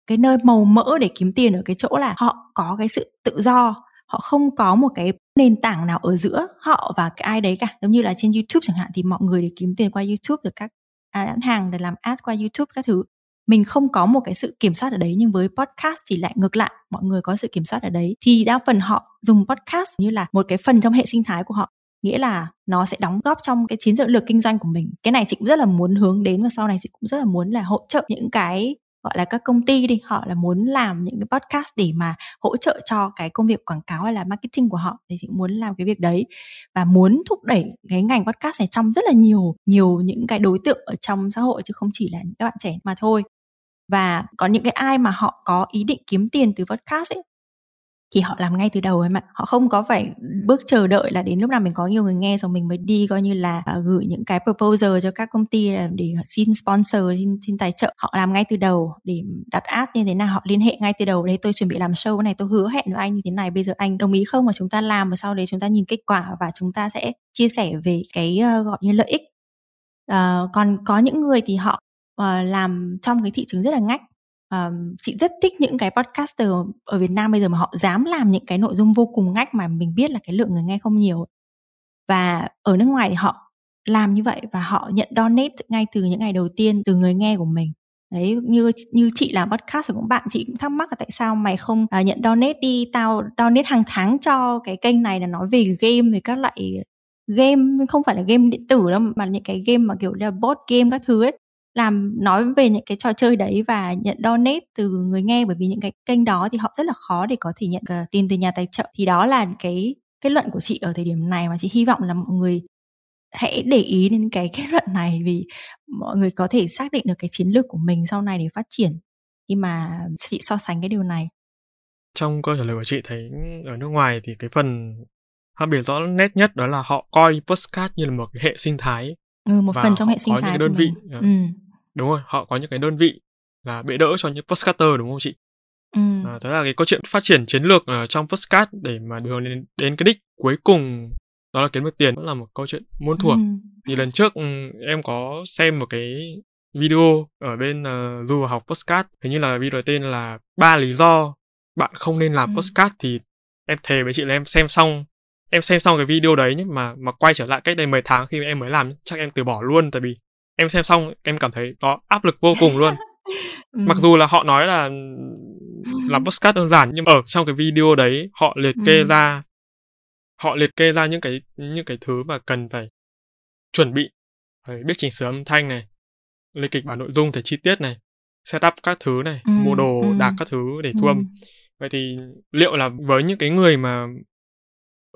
cái nơi màu mỡ để kiếm tiền ở cái chỗ là họ có cái sự tự do họ không có một cái nền tảng nào ở giữa họ và cái ai đấy cả. Giống như là trên YouTube chẳng hạn thì mọi người để kiếm tiền qua YouTube rồi các à, hàng để làm ads qua YouTube các thứ. Mình không có một cái sự kiểm soát ở đấy nhưng với podcast thì lại ngược lại mọi người có sự kiểm soát ở đấy. Thì đa phần họ dùng podcast như là một cái phần trong hệ sinh thái của họ nghĩa là nó sẽ đóng góp trong cái chiến lược kinh doanh của mình. Cái này chị cũng rất là muốn hướng đến và sau này chị cũng rất là muốn là hỗ trợ những cái gọi là các công ty đi, họ là muốn làm những cái podcast để mà hỗ trợ cho cái công việc quảng cáo hay là marketing của họ, thì chị muốn làm cái việc đấy. Và muốn thúc đẩy cái ngành podcast này trong rất là nhiều nhiều những cái đối tượng ở trong xã hội chứ không chỉ là những các bạn trẻ mà thôi. Và có những cái ai mà họ có ý định kiếm tiền từ podcast ấy thì họ làm ngay từ đầu ấy mà họ không có phải bước chờ đợi là đến lúc nào mình có nhiều người nghe rồi mình mới đi coi như là uh, gửi những cái proposal cho các công ty để xin sponsor xin, xin tài trợ. Họ làm ngay từ đầu để đặt ad như thế nào họ liên hệ ngay từ đầu. Đấy tôi chuẩn bị làm show này tôi hứa hẹn với anh như thế này. Bây giờ anh đồng ý không mà chúng ta làm và sau đấy chúng ta nhìn kết quả và chúng ta sẽ chia sẻ về cái uh, gọi như lợi ích. Uh, còn có những người thì họ uh, làm trong cái thị trường rất là ngách um, chị rất thích những cái podcaster ở Việt Nam bây giờ mà họ dám làm những cái nội dung vô cùng ngách mà mình biết là cái lượng người nghe không nhiều và ở nước ngoài thì họ làm như vậy và họ nhận donate ngay từ những ngày đầu tiên từ người nghe của mình. Đấy như như chị làm podcast của cũng bạn chị cũng thắc mắc là tại sao mày không uh, nhận donate đi tao donate hàng tháng cho cái kênh này là nói về game về các loại game không phải là game điện tử đâu mà những cái game mà kiểu là board game các thứ ấy làm nói về những cái trò chơi đấy và nhận donate từ người nghe bởi vì những cái kênh đó thì họ rất là khó để có thể nhận uh, tiền từ nhà tài trợ. Thì đó là cái kết luận của chị ở thời điểm này mà chị hy vọng là mọi người hãy để ý đến cái kết luận này vì mọi người có thể xác định được cái chiến lược của mình sau này để phát triển. Khi mà chị so sánh cái điều này.
Trong câu trả lời của chị thấy ở nước ngoài thì cái phần khác biệt rõ nét nhất đó là họ coi postcard như là một cái hệ sinh thái
ừ, một phần trong hệ sinh
có
thái
những cái đơn vị ờ, ừ. đúng rồi họ có những cái đơn vị là bệ đỡ cho những postcarder đúng không chị ừ. à, thế là cái câu chuyện phát triển chiến lược ở trong postcard để mà đường đến, đến cái đích cuối cùng đó là kiếm được tiền cũng là một câu chuyện muôn thuở ừ. thì lần trước ừ, em có xem một cái video ở bên uh, du học postcard hình như là video tên là ba lý do bạn không nên làm ừ. postcard thì em thề với chị là em xem xong em xem xong cái video đấy nhưng mà mà quay trở lại cách đây 10 tháng khi em mới làm chắc em từ bỏ luôn tại vì em xem xong em cảm thấy có áp lực vô cùng luôn ừ. mặc dù là họ nói là làm postcard đơn giản nhưng ở trong cái video đấy họ liệt kê ừ. ra họ liệt kê ra những cái những cái thứ mà cần phải chuẩn bị phải biết chỉnh sửa âm thanh này lên kịch bản nội dung thể chi tiết này setup các thứ này ừ, mua đồ ừ. đạc các thứ để thu âm vậy thì liệu là với những cái người mà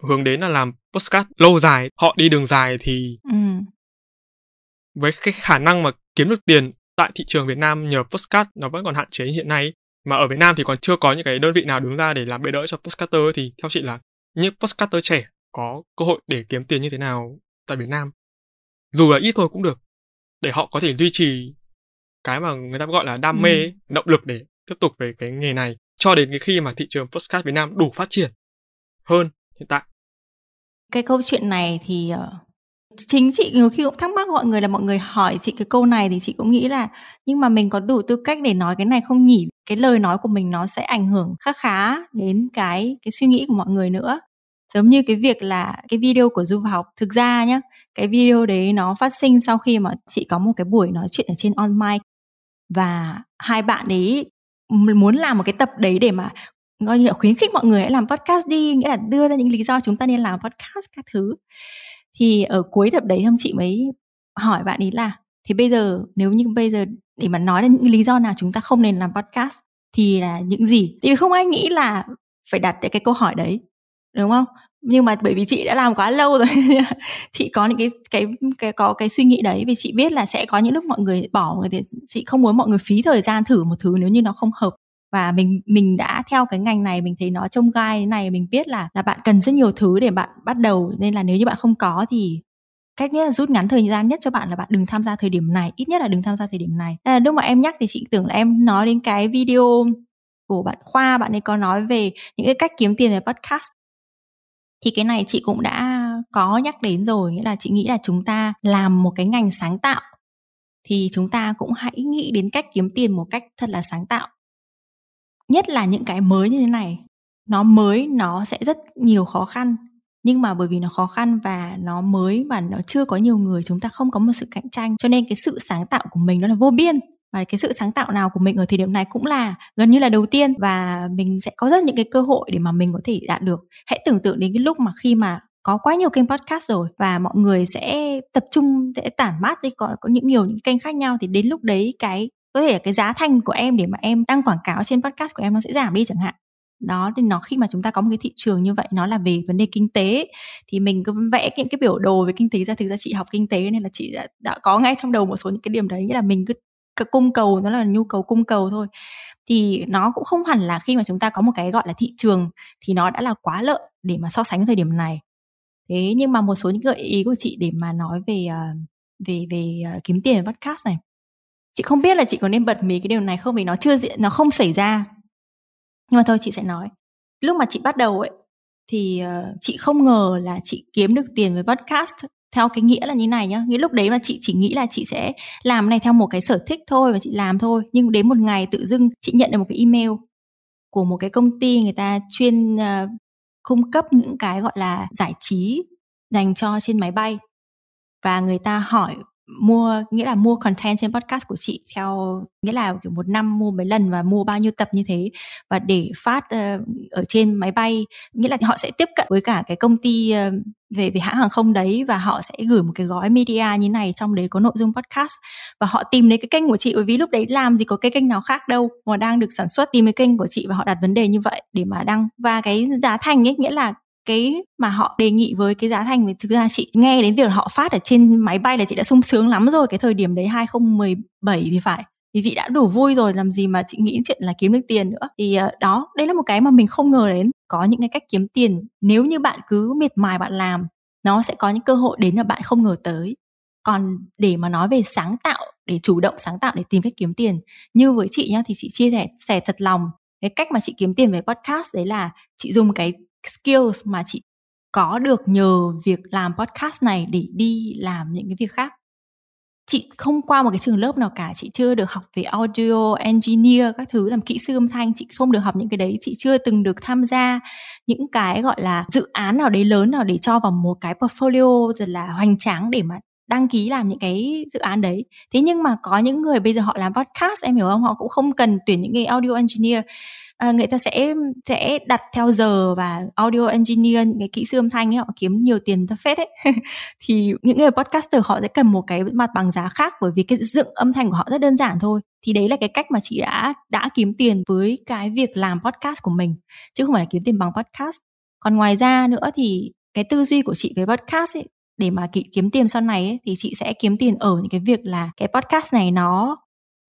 hướng đến là làm postcard lâu dài họ đi đường dài thì ừ. với cái khả năng mà kiếm được tiền tại thị trường Việt Nam nhờ postcard nó vẫn còn hạn chế hiện nay mà ở Việt Nam thì còn chưa có những cái đơn vị nào đứng ra để làm bệ đỡ cho postcarder thì theo chị là những postcarder trẻ có cơ hội để kiếm tiền như thế nào tại Việt Nam dù là ít thôi cũng được để họ có thể duy trì cái mà người ta gọi là đam mê ừ. động lực để tiếp tục về cái nghề này cho đến cái khi mà thị trường postcard Việt Nam đủ phát triển hơn hiện tại.
Cái câu chuyện này thì ờ, chính chị nhiều khi cũng thắc mắc, mọi người là mọi người hỏi chị cái câu này thì chị cũng nghĩ là nhưng mà mình có đủ tư cách để nói cái này không nhỉ? Cái lời nói của mình nó sẽ ảnh hưởng khá khá đến cái cái suy nghĩ của mọi người nữa. Giống như cái việc là cái video của du học, thực ra nhá, cái video đấy nó phát sinh sau khi mà chị có một cái buổi nói chuyện ở trên on mic và hai bạn đấy muốn làm một cái tập đấy để mà coi như là khuyến khích mọi người hãy làm podcast đi, nghĩa là đưa ra những lý do chúng ta nên làm podcast các thứ. Thì ở cuối tập đấy, ông chị mới hỏi bạn ấy là, thì bây giờ, nếu như bây giờ để mà nói đến những lý do nào chúng ta không nên làm podcast thì là những gì? Thì không ai nghĩ là phải đặt cái câu hỏi đấy, đúng không? Nhưng mà bởi vì chị đã làm quá lâu rồi chị có những cái cái cái, có cái suy nghĩ đấy, vì chị biết là sẽ có những lúc mọi người bỏ người thì chị không muốn mọi người phí thời gian thử một thứ nếu như nó không hợp và mình mình đã theo cái ngành này mình thấy nó trông gai thế này mình biết là là bạn cần rất nhiều thứ để bạn bắt đầu. Nên là nếu như bạn không có thì cách nhất là rút ngắn thời gian nhất cho bạn là bạn đừng tham gia thời điểm này ít nhất là đừng tham gia thời điểm này. À, lúc mà em nhắc thì chị tưởng là em nói đến cái video của bạn khoa bạn ấy có nói về những cái cách kiếm tiền về podcast. Thì cái này chị cũng đã có nhắc đến rồi nghĩa là chị nghĩ là chúng ta làm một cái ngành sáng tạo thì chúng ta cũng hãy nghĩ đến cách kiếm tiền một cách thật là sáng tạo nhất là những cái mới như thế này. Nó mới, nó sẽ rất nhiều khó khăn. Nhưng mà bởi vì nó khó khăn và nó mới và nó chưa có nhiều người, chúng ta không có một sự cạnh tranh. Cho nên cái sự sáng tạo của mình nó là vô biên. Và cái sự sáng tạo nào của mình ở thời điểm này cũng là gần như là đầu tiên. Và mình sẽ có rất những cái cơ hội để mà mình có thể đạt được. Hãy tưởng tượng đến cái lúc mà khi mà có quá nhiều kênh podcast rồi và mọi người sẽ tập trung, sẽ tản mát đi có có những nhiều những kênh khác nhau, thì đến lúc đấy cái có thể là cái giá thành của em để mà em đăng quảng cáo trên podcast của em nó sẽ giảm đi chẳng hạn. Đó thì nó khi mà chúng ta có một cái thị trường như vậy nó là về vấn đề kinh tế thì mình cứ vẽ những cái biểu đồ về kinh tế ra. Thực ra chị học kinh tế nên là chị đã, đã có ngay trong đầu một số những cái điểm đấy nghĩa là mình cứ cái cung cầu nó là nhu cầu cung cầu thôi. Thì nó cũng không hẳn là khi mà chúng ta có một cái gọi là thị trường thì nó đã là quá lợi để mà so sánh thời điểm này. Thế nhưng mà một số những gợi ý của chị để mà nói về ờ, về về ờ, kiếm tiền podcast này chị không biết là chị có nên bật mí cái điều này không vì nó chưa diễn nó không xảy ra. Nhưng mà thôi chị sẽ nói. Lúc mà chị bắt đầu ấy thì uh, chị không ngờ là chị kiếm được tiền với podcast theo cái nghĩa là như này nhá. Nghĩa lúc đấy mà chị chỉ nghĩ là chị sẽ làm này theo một cái sở thích thôi và chị làm thôi. Nhưng đến một ngày tự dưng chị nhận được một cái email của một cái công ty người ta chuyên uh, cung cấp những cái gọi là giải trí dành cho trên máy bay. Và người ta hỏi mua nghĩa là mua content trên podcast của chị theo nghĩa là kiểu một năm mua mấy lần và mua bao nhiêu tập như thế. Và để phát uh, ở trên máy bay nghĩa là họ sẽ tiếp cận với cả cái công ty uh, về về hãng hàng không đấy và họ sẽ gửi một cái gói media như này trong đấy có nội dung podcast. Và họ tìm đến cái kênh của chị bởi vì lúc đấy làm gì có cái kênh nào khác đâu mà đang được sản xuất tìm cái kênh của chị và họ đặt vấn đề như vậy để mà đăng. Và cái giá thành ấy nghĩa là cái mà họ đề nghị với cái giá thành thì thực ra chị nghe đến việc họ phát ở trên máy bay là chị đã sung sướng lắm rồi, cái thời điểm đấy 2017 thì phải. Thì chị đã đủ vui rồi, làm gì mà chị nghĩ chuyện là kiếm được tiền nữa. Thì ờ, đó đây là một cái mà mình không ngờ đến. Có những cái cách kiếm tiền, nếu như bạn cứ miệt mài bạn làm, nó sẽ có những cơ hội đến mà bạn không ngờ tới. Còn để mà nói về sáng tạo, để chủ động sáng tạo để tìm cách kiếm tiền, như với chị nhá, thì chị chia sẻ sẻ thật lòng. Cái cách mà chị kiếm tiền về podcast đấy là chị dùng cái skills mà chị có được nhờ việc làm podcast này để đi làm những cái việc khác. Chị không qua một cái trường lớp nào cả, chị chưa được học về audio engineer các thứ, làm kỹ sư âm thanh, chị không được học những cái đấy. Chị chưa từng được tham gia những cái gọi là dự án nào đấy lớn nào để cho vào một cái portfolio rất là hoành tráng để mà đăng ký làm những cái dự án đấy. Thế nhưng mà có những người bây giờ họ làm podcast, em hiểu không? Họ cũng không cần tuyển những cái audio engineer à, người ta sẽ sẽ đặt theo giờ và audio engineer những cái kỹ sư âm thanh ấy họ kiếm nhiều tiền ta phết ấy. Thì những người podcaster họ sẽ cần một cái mặt bằng giá khác bởi vì cái dựng âm thanh của họ rất đơn giản thôi. Thì đấy là cái cách mà chị đã đã kiếm tiền với cái việc làm podcast của mình chứ không phải là kiếm tiền bằng podcast. Còn ngoài ra nữa thì cái tư duy của chị với podcast ấy để mà kiếm tiền sau này ấy, thì chị sẽ kiếm tiền ở những cái việc là cái podcast này nó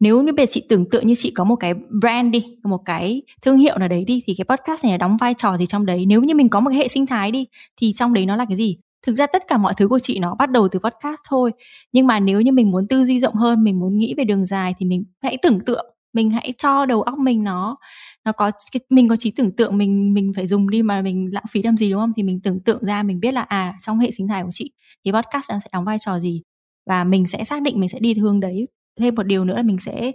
nếu như bây giờ chị tưởng tượng như chị có một cái brand đi một cái thương hiệu nào đấy đi, thì cái podcast này đóng vai trò gì trong đấy? Nếu như mình có một cái hệ sinh thái đi, thì trong đấy nó là cái gì? Thực ra tất cả mọi thứ của chị nó bắt đầu từ podcast thôi. Nhưng mà nếu như mình muốn tư duy rộng hơn, mình muốn nghĩ về đường dài, thì mình hãy tưởng tượng, mình hãy cho đầu óc mình nó nó có mình có trí tưởng tượng mình mình phải dùng đi mà mình lãng phí làm gì, đúng không? Thì mình tưởng tượng ra, mình biết là à trong hệ sinh thái của chị, thì podcast nó sẽ đóng vai trò gì? Và mình sẽ xác định mình sẽ đi hướng đấy thêm một điều nữa là mình sẽ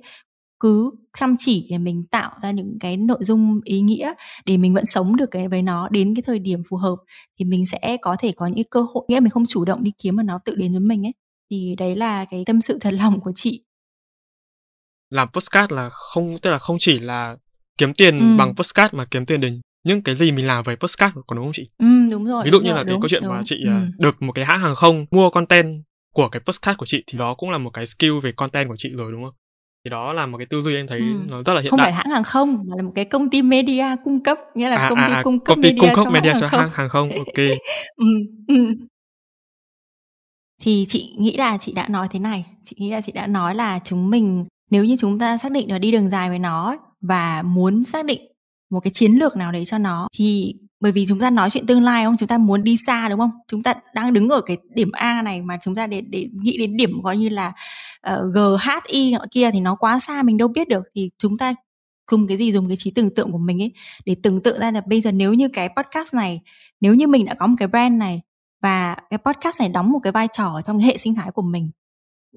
cứ chăm chỉ để mình tạo ra những cái nội dung ý nghĩa để mình vẫn sống được cái với nó đến cái thời điểm phù hợp thì mình sẽ có thể có những cơ hội nghĩa là mình không chủ động đi kiếm mà nó tự đến với mình ấy thì đấy là cái tâm sự thật lòng của chị
làm postcard là không tức là không chỉ là kiếm tiền ừ. bằng postcard mà kiếm tiền đến những cái gì mình làm với postcard còn đúng không chị?
Ừ đúng rồi.
Ví dụ như
rồi,
là
đúng,
cái câu chuyện
đúng.
mà chị
ừ.
À, được một cái hãng hàng không mua content của cái postcard của chị thì đó cũng là một cái skill về content của chị rồi đúng không? Thì đó là một cái tư duy anh thấy ừ. nó rất là hiện
không
đại.
phải hãng hàng không mà là một cái công ty media cung cấp nghĩa là
à,
công
à,
ty
à,
cung cấp
công ty
media
cung cấp
cho
media
hãng
cho
hàng
hãng
không.
hàng không. Ok.
ừ, ừ. Thì chị nghĩ là chị đã nói thế này, chị nghĩ là chị đã nói là chúng mình nếu như chúng ta xác định là đi đường dài với nó và muốn xác định một cái chiến lược nào đấy cho nó thì bởi vì chúng ta nói chuyện tương lai không? Chúng ta muốn đi xa đúng không? Chúng ta đang đứng ở cái điểm a này mà chúng ta để để nghĩ đến điểm gọi như là ờ, uh, ghi nọ kia thì nó quá xa mình đâu biết được. Thì chúng ta dùng cái gì dùng cái trí tưởng tượng của mình ấy để tưởng tượng ra là bây giờ nếu như cái podcast này nếu như mình đã có một cái brand này và cái podcast này đóng một cái vai trò trong cái hệ sinh thái của mình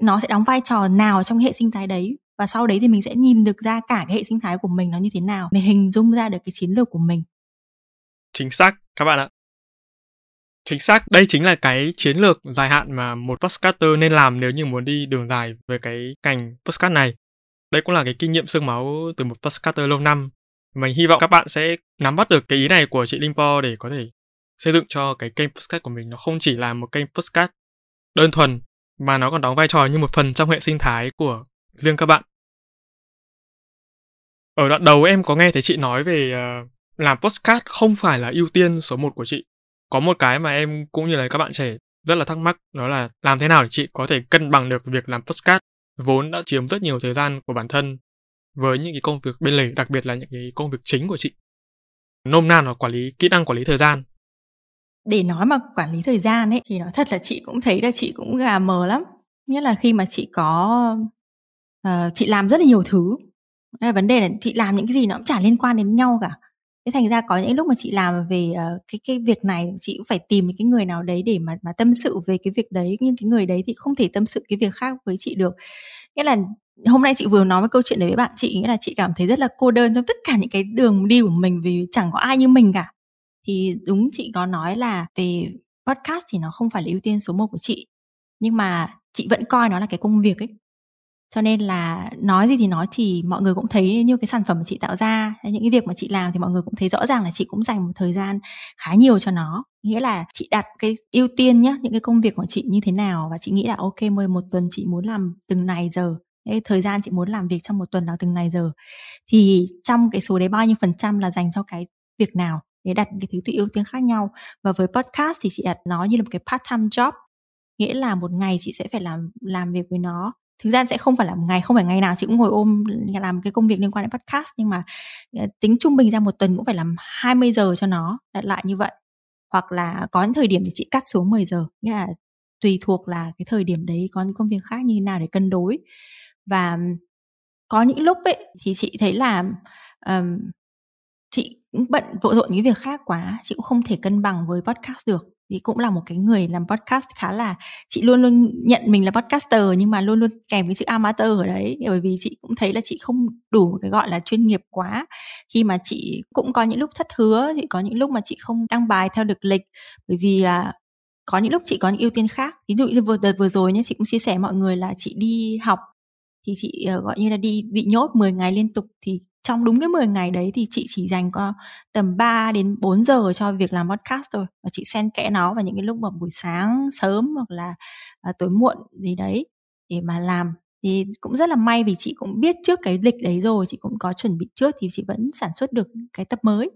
nó sẽ đóng vai trò nào trong hệ sinh thái đấy? Và sau đấy thì mình sẽ nhìn được ra cả cái hệ sinh thái của mình nó như thế nào mình hình dung ra được cái chiến lược của mình.
Chính xác các bạn ạ. Chính xác, đây chính là cái chiến lược dài hạn mà một podcaster nên làm nếu như muốn đi đường dài về cái ngành podcast này. Đây cũng là cái kinh nghiệm xương máu từ một podcaster lâu năm. Mình hy vọng các bạn sẽ nắm bắt được cái ý này của chị Linh Po để có thể xây dựng cho cái kênh podcast của mình nó không chỉ là một kênh podcast đơn thuần mà nó còn đóng vai trò như một phần trong hệ sinh thái của riêng các bạn. Ở đoạn đầu em có nghe thấy chị nói về uh, làm postcard không phải là ưu tiên số một của chị. Có một cái mà em cũng như là các bạn trẻ rất là thắc mắc đó là làm thế nào để chị có thể cân bằng được việc làm postcard vốn đã chiếm rất nhiều thời gian của bản thân với những cái công việc bên lề, đặc biệt là những cái công việc chính của chị. Nôm na là quản lý kỹ năng quản lý thời gian.
Để nói mà quản lý thời gian ấy thì nói thật là chị cũng thấy là chị cũng gà mờ lắm. Nhất là khi mà chị có uh, chị làm rất là nhiều thứ. Vấn đề là chị làm những cái gì nó cũng chả liên quan đến nhau cả thế thành ra có những lúc mà chị làm về uh, cái cái việc này chị cũng phải tìm cái người nào đấy để mà mà tâm sự về cái việc đấy nhưng cái người đấy thì không thể tâm sự cái việc khác với chị được. Nghĩa là hôm nay chị vừa nói với câu chuyện đấy với bạn chị nghĩa là chị cảm thấy rất là cô đơn trong tất cả những cái đường đi của mình vì chẳng có ai như mình cả. Thì đúng chị có nói là về podcast thì nó không phải là ưu tiên số một của chị nhưng mà chị vẫn coi nó là cái công việc ấy cho nên là nói gì thì nói thì mọi người cũng thấy như cái sản phẩm mà chị tạo ra, những cái việc mà chị làm thì mọi người cũng thấy rõ ràng là chị cũng dành một thời gian khá nhiều cho nó. Nghĩa là chị đặt cái ưu tiên nhá, những cái công việc của chị như thế nào và chị nghĩ là, ok, mười một tuần chị muốn làm từng này giờ cái thời gian chị muốn làm việc trong một tuần là từng này giờ. Thì trong cái số đấy bao nhiêu phần trăm là dành cho cái việc nào để đặt cái thứ tự ưu tiên khác nhau? Và với podcast thì chị đặt nó như là một cái part time job. Nghĩa là một ngày chị sẽ phải làm làm việc với nó thực ra sẽ không phải là một ngày không phải ngày nào chị cũng ngồi ôm làm cái công việc liên quan đến podcast nhưng mà ờ, tính trung bình ra một tuần cũng phải làm 20 giờ cho nó đặt lại như vậy. Hoặc là có những thời điểm thì chị cắt xuống 10 giờ nghĩa là tùy thuộc là cái thời điểm đấy có những công việc khác như thế nào để cân đối. Và có những lúc ấy thì chị thấy là um, chị cũng bận vội rộn những việc khác quá chị cũng không thể cân bằng với podcast được thì cũng là một cái người làm podcast khá là, chị luôn luôn nhận mình là podcaster nhưng mà luôn luôn kèm cái chữ amateur ở đấy. Bởi vì chị cũng thấy là chị không đủ một cái gọi là chuyên nghiệp quá. Khi mà chị cũng có những lúc thất hứa thì có những lúc mà chị không đăng bài theo được lịch. Bởi vì là có những lúc chị có những ưu tiên khác. Ví dụ như vừa, đợt vừa rồi nhé chị cũng chia sẻ mọi người là chị đi học. Thì chị ờ, gọi như là đi, bị nhốt 10 ngày liên tục. Thì trong đúng cái 10 ngày đấy thì chị chỉ dành có tầm 3 đến 4 giờ cho việc làm podcast thôi và chị xen kẽ nó vào những cái lúc mà buổi sáng sớm hoặc là à, tối muộn gì đấy để mà làm. Thì cũng rất là may vì chị cũng biết trước cái lịch đấy rồi chị cũng có chuẩn bị trước thì chị vẫn sản xuất được cái tập mới.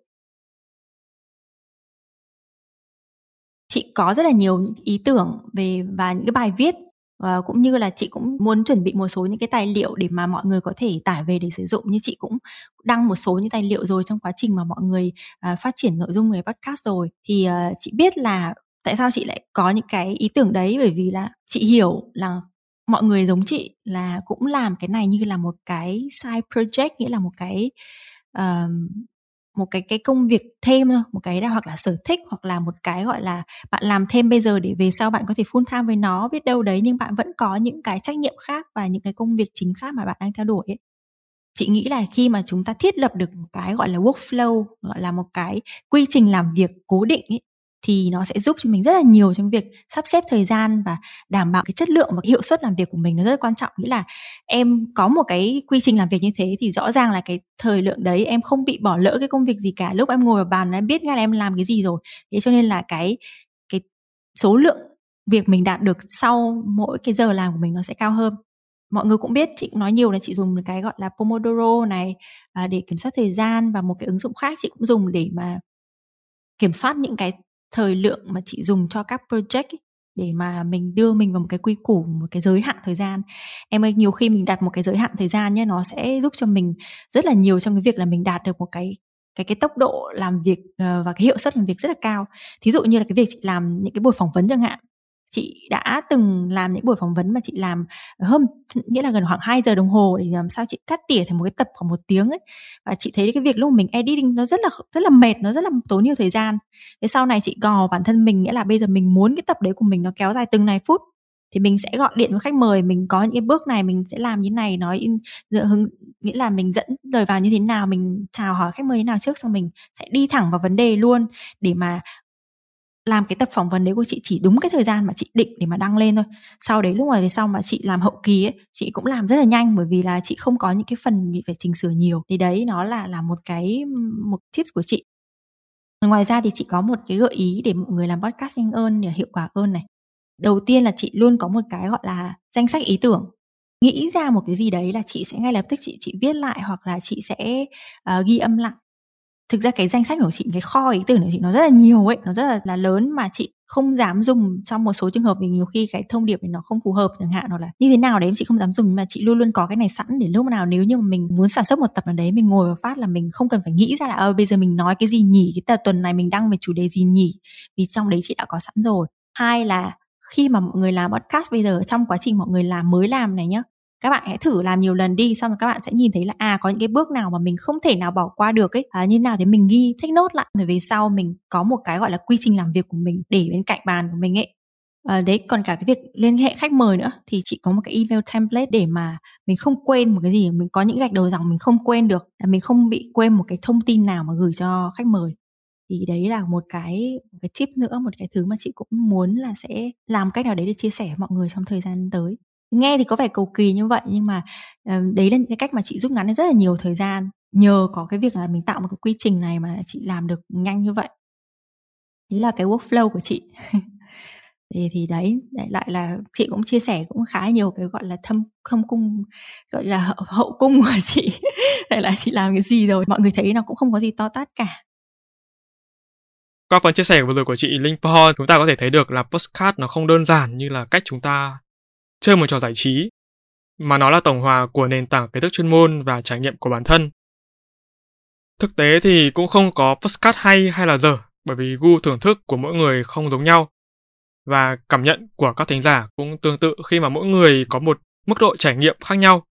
Chị có rất là nhiều ý tưởng về và những cái bài viết và cũng như là chị cũng muốn chuẩn bị một số những cái tài liệu để mà mọi người có thể tải về để sử dụng. Như chị cũng đăng một số những tài liệu rồi trong quá trình mà mọi người uh, phát triển nội dung về podcast rồi. Thì uh, chị biết là tại sao chị lại có những cái ý tưởng đấy? Bởi vì là chị hiểu là mọi người giống chị là cũng làm cái này như là một cái side project nghĩa là một cái uh, một cái cái công việc thêm thôi một cái là hoặc là sở thích hoặc là một cái gọi là bạn làm thêm bây giờ để về sau bạn có thể full time với nó biết đâu đấy nhưng bạn vẫn có những cái trách nhiệm khác và những cái công việc chính khác mà bạn đang theo đuổi ấy. Chị nghĩ là khi mà chúng ta thiết lập được một cái gọi là workflow gọi là một cái quy trình làm việc cố định ấy, thì nó sẽ giúp cho mình rất là nhiều trong việc sắp xếp thời gian và đảm bảo cái chất lượng và hiệu suất làm việc của mình nó rất là quan trọng. Nghĩa là em có một cái quy trình làm việc như thế thì rõ ràng là cái thời lượng đấy em không bị bỏ lỡ cái công việc gì cả. Lúc em ngồi vào bàn em biết ngay là em làm cái gì rồi. Thế cho nên là cái cái số lượng việc mình đạt được sau mỗi cái giờ làm của mình nó sẽ cao hơn. Mọi người cũng biết chị cũng nói nhiều là chị dùng cái gọi là pomodoro này à, để kiểm soát thời gian và một cái ứng dụng khác chị cũng dùng để mà kiểm soát những cái thời lượng mà chị dùng cho các project ấy, để mà mình đưa mình vào một cái quy củ một cái giới hạn thời gian. Em ơi nhiều khi mình đặt một cái giới hạn thời gian nhé nó sẽ giúp cho mình rất là nhiều trong cái việc là mình đạt được một cái cái cái tốc độ làm việc ờ, và cái hiệu suất làm việc rất là cao. Thí dụ như là cái việc chị làm những cái buổi phỏng vấn chẳng hạn chị đã từng làm những buổi phỏng vấn mà chị làm hơn nghĩa là gần khoảng 2 giờ đồng hồ để làm sao chị cắt tỉa thành một cái tập khoảng một tiếng ấy. Và chị thấy cái việc lúc mình editing nó rất là rất là mệt, nó rất là tốn nhiều thời gian. Thế sau này chị gò bản thân mình, nghĩa là bây giờ mình muốn cái tập đấy của mình nó kéo dài từng này phút, thì mình sẽ gọi điện với khách mời, mình có những cái bước này, mình sẽ làm như này, nói hướng, nghĩa là mình dẫn lời vào như thế nào, mình chào hỏi khách mời như nào trước, xong mình sẽ đi thẳng vào vấn đề luôn để mà làm cái tập phỏng vấn đấy của chị chỉ đúng cái thời gian mà chị định để mà đăng lên thôi. Sau đấy lúc mà về sau mà chị làm hậu kỳ ấy chị cũng làm rất là nhanh bởi vì là chị không có những cái phần bị phải chỉnh sửa nhiều. Thì đấy nó là là một cái một tips của chị. Ngoài ra thì chị có một cái gợi ý để mọi người làm podcast nhanh hơn để hiệu quả hơn này. Đầu tiên là chị luôn có một cái gọi là danh sách ý tưởng. Nghĩ ra một cái gì đấy là chị sẽ ngay lập tức chị chị viết lại hoặc là chị sẽ uh, ghi âm lại thực ra cái danh sách của chị cái kho ý tưởng của chị nó rất là nhiều ấy nó rất là, là lớn mà chị không dám dùng trong một số trường hợp vì nhiều khi cái thông điệp này nó không phù hợp chẳng hạn hoặc là như thế nào đấy chị không dám dùng nhưng mà chị luôn luôn có cái này sẵn để lúc nào nếu như mà mình muốn sản xuất một tập nào đấy mình ngồi và phát là mình không cần phải nghĩ ra là ờ bây giờ mình nói cái gì nhỉ cái tờ tuần này mình đăng về chủ đề gì nhỉ vì trong đấy chị đã có sẵn rồi. Hai là khi mà mọi người làm podcast bây giờ trong quá trình mọi người làm mới làm này nhá các bạn hãy thử làm nhiều lần đi xong rồi các bạn sẽ nhìn thấy là à có những cái bước nào mà mình không thể nào bỏ qua được ấy. À, như nào thì mình ghi take nốt lại. Rồi về sau mình có một cái gọi là quy trình làm việc của mình để bên cạnh bàn của mình ấy. À, đấy còn cả cái việc liên hệ khách mời nữa thì chị có một cái email template để mà mình không quên một cái gì mình có những gạch đầu dòng mình không quên được à, mình không bị quên một cái thông tin nào mà gửi cho khách mời. Thì đấy là một cái một cái tip nữa một cái thứ mà chị cũng muốn là sẽ làm cách nào đấy để chia sẻ với mọi người trong thời gian tới nghe thì có vẻ cầu kỳ như vậy nhưng mà uh, đấy là cái cách mà chị rút ngắn rất là nhiều thời gian nhờ có cái việc là mình tạo một cái quy trình này mà chị làm được nhanh như vậy. Đấy là cái workflow của chị. Thì thì đấy lại là chị cũng chia sẻ cũng khá nhiều cái gọi là thâm thâm cung gọi là hậu, hậu cung của chị. Đây là chị làm cái gì rồi mọi người thấy nó cũng không có gì to tát cả.
Qua phần chia sẻ vừa rồi của chị Linh Paul, chúng ta có thể thấy được là postcard nó không đơn giản như là cách chúng ta chơi một trò giải trí, mà nó là tổng hòa của nền tảng kiến thức chuyên môn và trải nghiệm của bản thân. Thực tế thì cũng không có postcard hay hay là dở, bởi vì gu thưởng thức của mỗi người không giống nhau. Và cảm nhận của các thính giả cũng tương tự khi mà mỗi người có một mức độ trải nghiệm khác nhau.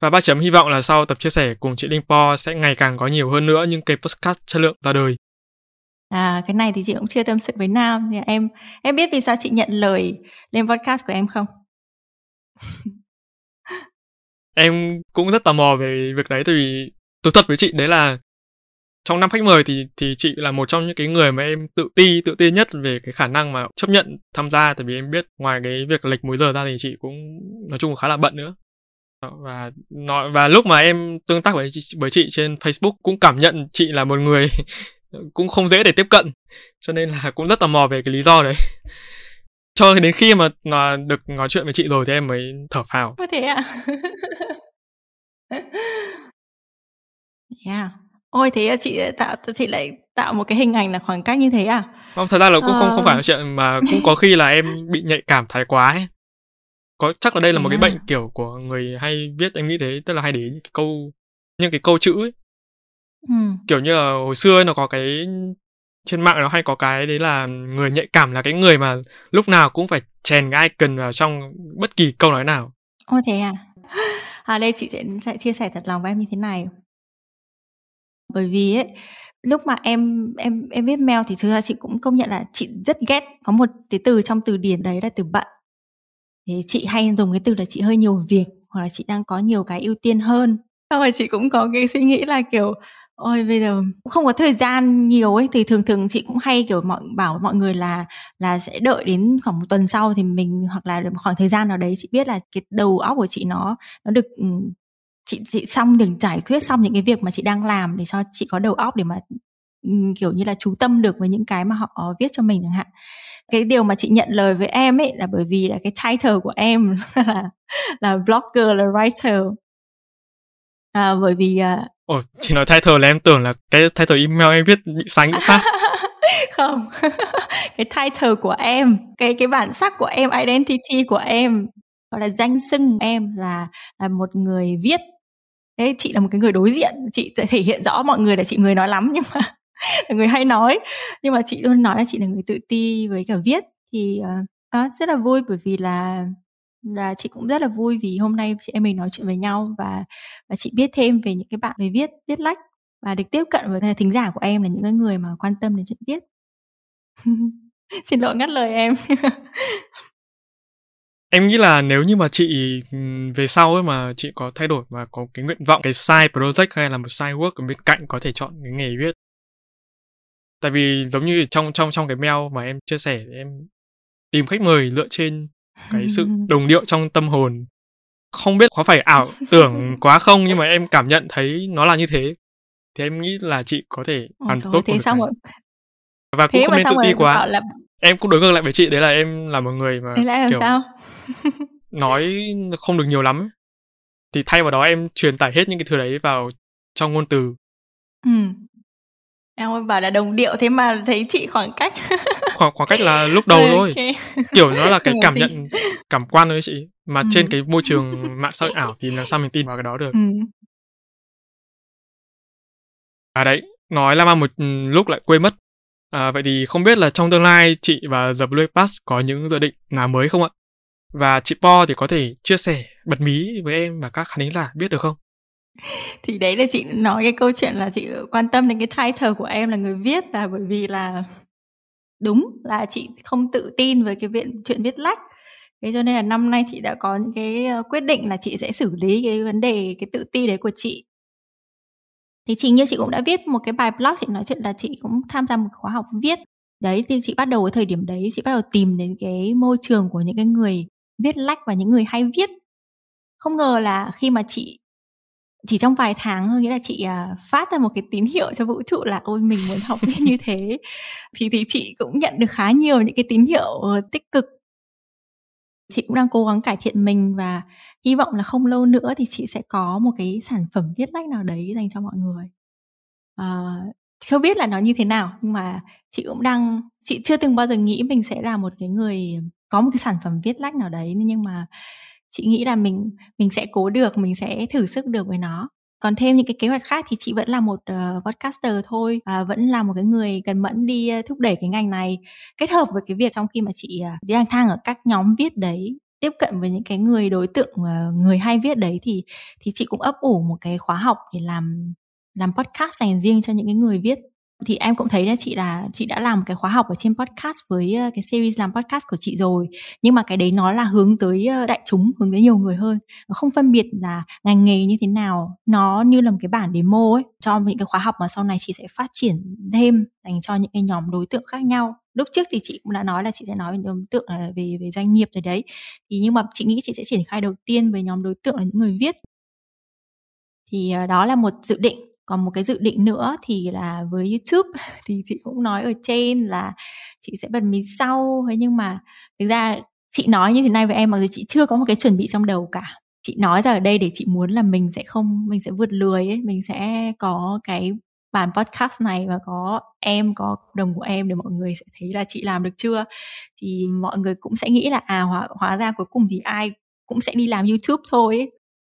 Và ba chấm hy vọng là sau tập chia sẻ cùng chị Linh Po sẽ ngày càng có nhiều hơn nữa những cái postcard chất lượng ra đời.
À, cái này thì chị cũng chưa tâm sự với Nam. Em em biết vì sao chị nhận lời lên podcast của em không?
Em cũng rất tò mò về việc đấy, tại vì tôi thật với chị đấy là trong năm khách mời thì thì chị là một trong những cái người mà em tự ti, tự tin nhất về cái khả năng mà chấp nhận tham gia, tại vì em biết ngoài cái việc lệch múi giờ ra thì chị cũng nói chung khá là bận nữa. Và nói và lúc mà em tương tác với với chị trên Facebook cũng cảm nhận chị là một người cũng không dễ để tiếp cận, cho nên là cũng rất tò mò về cái lý do đấy cho đến khi mà mà được nói chuyện với chị rồi thì em mới thở phào
có thế à yeah. ôi thế à, chị tạo chị lại tạo một cái hình ảnh là khoảng cách như thế à
không thật ra là cũng ờ... không không phải là chuyện mà cũng có khi là em bị nhạy cảm thái quá ấy. có chắc là đây là một cái bệnh kiểu của người hay viết em nghĩ thế tức là hay để những cái câu những cái câu chữ ấy Ừ. Kiểu như là hồi xưa ấy, nó có cái trên mạng nó hay có cái đấy là người nhạy cảm là cái người mà lúc nào cũng phải chèn cái icon vào trong bất kỳ câu nói nào.
Ô thế à? À đây chị sẽ, sẽ chia sẻ thật lòng với em như thế này. Bởi vì ấy lúc mà em em em viết mail thì thực ra chị cũng công nhận là chị rất ghét có một cái từ trong từ điển đấy là từ bận. Thì chị hay dùng cái từ là chị hơi nhiều việc hoặc là chị đang có nhiều cái ưu tiên hơn. Xong rồi chị cũng có cái suy nghĩ là kiểu Ôi bây giờ cũng không có thời gian nhiều ấy thì thường thường chị cũng hay kiểu mọi bảo mọi người là là sẽ đợi đến khoảng một tuần sau thì mình hoặc là khoảng thời gian nào đấy chị biết là cái đầu óc của chị nó nó được ừ, chị chị xong được giải quyết xong những cái việc mà chị đang làm để cho chị có đầu óc để mà ừ, kiểu như là chú tâm được với những cái mà họ viết cho mình chẳng hạn. Cái điều mà chị nhận lời với em ấy là bởi vì là cái title của em là là blogger là writer. À, bởi vì à,
Ồ, chỉ nói title là em tưởng là cái title email em viết bị sai ngữ pháp.
không, cái title của em, cái cái bản sắc của em, identity của em, gọi là danh xưng em là là một người viết. Đấy, chị là một cái người đối diện, chị thể hiện rõ mọi người là chị người nói lắm nhưng mà là người hay nói, nhưng mà chị luôn nói là chị là người tự ti với cả viết thì uh, đó rất là vui bởi vì là là chị cũng rất là vui vì hôm nay chị em mình nói chuyện với nhau và và chị biết thêm về những cái bạn về viết viết lách. Và được tiếp cận với thính giả của em là những cái người mà quan tâm đến chuyện viết. Xin lỗi, ngắt lời em.
Em nghĩ là nếu như mà chị ừ, về sau ấy mà chị có thay đổi mà có cái nguyện vọng, cái side project hay là một side work ở bên cạnh có thể chọn cái nghề viết. Tại vì giống như trong trong trong cái mail mà em chia sẻ, em tìm khách mời dựa trên cái sự đồng điệu trong tâm hồn. Không biết có phải ảo tưởng quá không nhưng mà em cảm nhận thấy nó là như thế. Thì em nghĩ là chị có thể hoàn tốt
thế xong rồi
và cũng thế không nên tự ti quá. là... em cũng đối ngược lại với chị đấy là em là một người mà
là kiểu sao?
nói không được nhiều lắm. Thì thay vào đó em truyền tải hết những cái thứ đấy vào trong ngôn từ.
Ừ. Em bảo là đồng điệu thế mà thấy chị khoảng cách.
khoảng khoảng cách là lúc đầu thôi. Okay. Kiểu nó là cái cảm nhận cảm quan thôi chị. Mà ừ. trên cái môi trường mạng xã hội ảo thì làm sao mình tin vào cái đó được. Ừ. À đấy, nói là một lúc lại quên mất. À, vậy thì không biết là trong tương lai chị và The Blue Pass có những dự định nào mới không ạ? Và chị Po thì có thể chia sẻ bật mí với em và các khán thính giả biết được không?
Thì đấy là chị nói cái câu chuyện là chị quan tâm đến cái title của em là người viết là bởi vì là đúng là chị không tự tin với cái viện, chuyện viết lách. Thế cho nên là năm nay chị đã có những cái ờ, quyết định là chị sẽ xử lý cái vấn đề, cái tự ti đấy của chị. Thì chị như chị cũng đã viết một cái bài blog, chị nói chuyện là chị cũng tham gia một khóa học viết. Đấy, thì chị bắt đầu ở thời điểm đấy, chị bắt đầu tìm đến cái môi trường của những cái người viết lách và những người hay viết. Không ngờ là khi mà chị chỉ trong vài tháng thôi nghĩa là chị uh, phát ra một cái tín hiệu cho vũ trụ là ôi mình muốn học viết như thế. Thì thì chị cũng nhận được khá nhiều những cái tín hiệu uh, tích cực. Chị cũng đang cố gắng cải thiện mình và hy vọng là không lâu nữa thì chị sẽ có một cái sản phẩm viết lách nào đấy dành cho mọi người. Uh, không biết là nó như thế nào nhưng mà chị cũng đang chị chưa từng bao giờ nghĩ mình sẽ là một cái người có một cái sản phẩm viết lách nào đấy nhưng mà chị nghĩ là mình mình sẽ cố được mình sẽ thử sức được với nó. Còn thêm những cái kế hoạch khác thì chị vẫn là một uh, podcaster thôi uh, vẫn là một cái người cần mẫn đi uh, thúc đẩy cái ngành này kết hợp với cái việc trong khi mà chị uh, đi lang thang ở các nhóm viết đấy tiếp cận với những cái người đối tượng uh, người hay viết đấy thì thì chị cũng ấp ủ một cái khóa học để làm làm podcast dành riêng cho những cái người viết thì em cũng thấy là chị là, chị đã làm một cái khóa học ở trên podcast với ờ, cái series làm podcast của chị rồi. Nhưng mà cái đấy nó là hướng tới ờ, đại chúng, hướng tới nhiều người hơn. Nó không phân biệt là ngành nghề như thế nào. Nó như là một cái bản demo ấy, cho những cái khóa học mà sau này chị sẽ phát triển thêm dành cho những cái nhóm đối tượng khác nhau. Lúc trước thì chị cũng đã nói là chị sẽ nói về đối tượng là về về doanh nghiệp rồi đấy. Thì nhưng mà chị nghĩ chị sẽ triển khai đầu tiên với nhóm đối tượng là những người viết. Thì ờ, đó là một dự định còn một cái dự định nữa thì là với YouTube thì chị cũng nói ở trên là chị sẽ bật mí sau. Thế nhưng mà thực ra chị nói như thế này với em mặc dù chị chưa có một cái chuẩn bị trong đầu cả. Chị nói ra ở đây để chị muốn là mình sẽ không mình sẽ vượt lười ấy mình sẽ có cái bản podcast này và có em có đồng của em để mọi người sẽ thấy là chị làm được chưa. Thì mọi người cũng sẽ nghĩ là à hóa, hóa ra cuối cùng thì ai cũng sẽ đi làm youtube thôi ấy.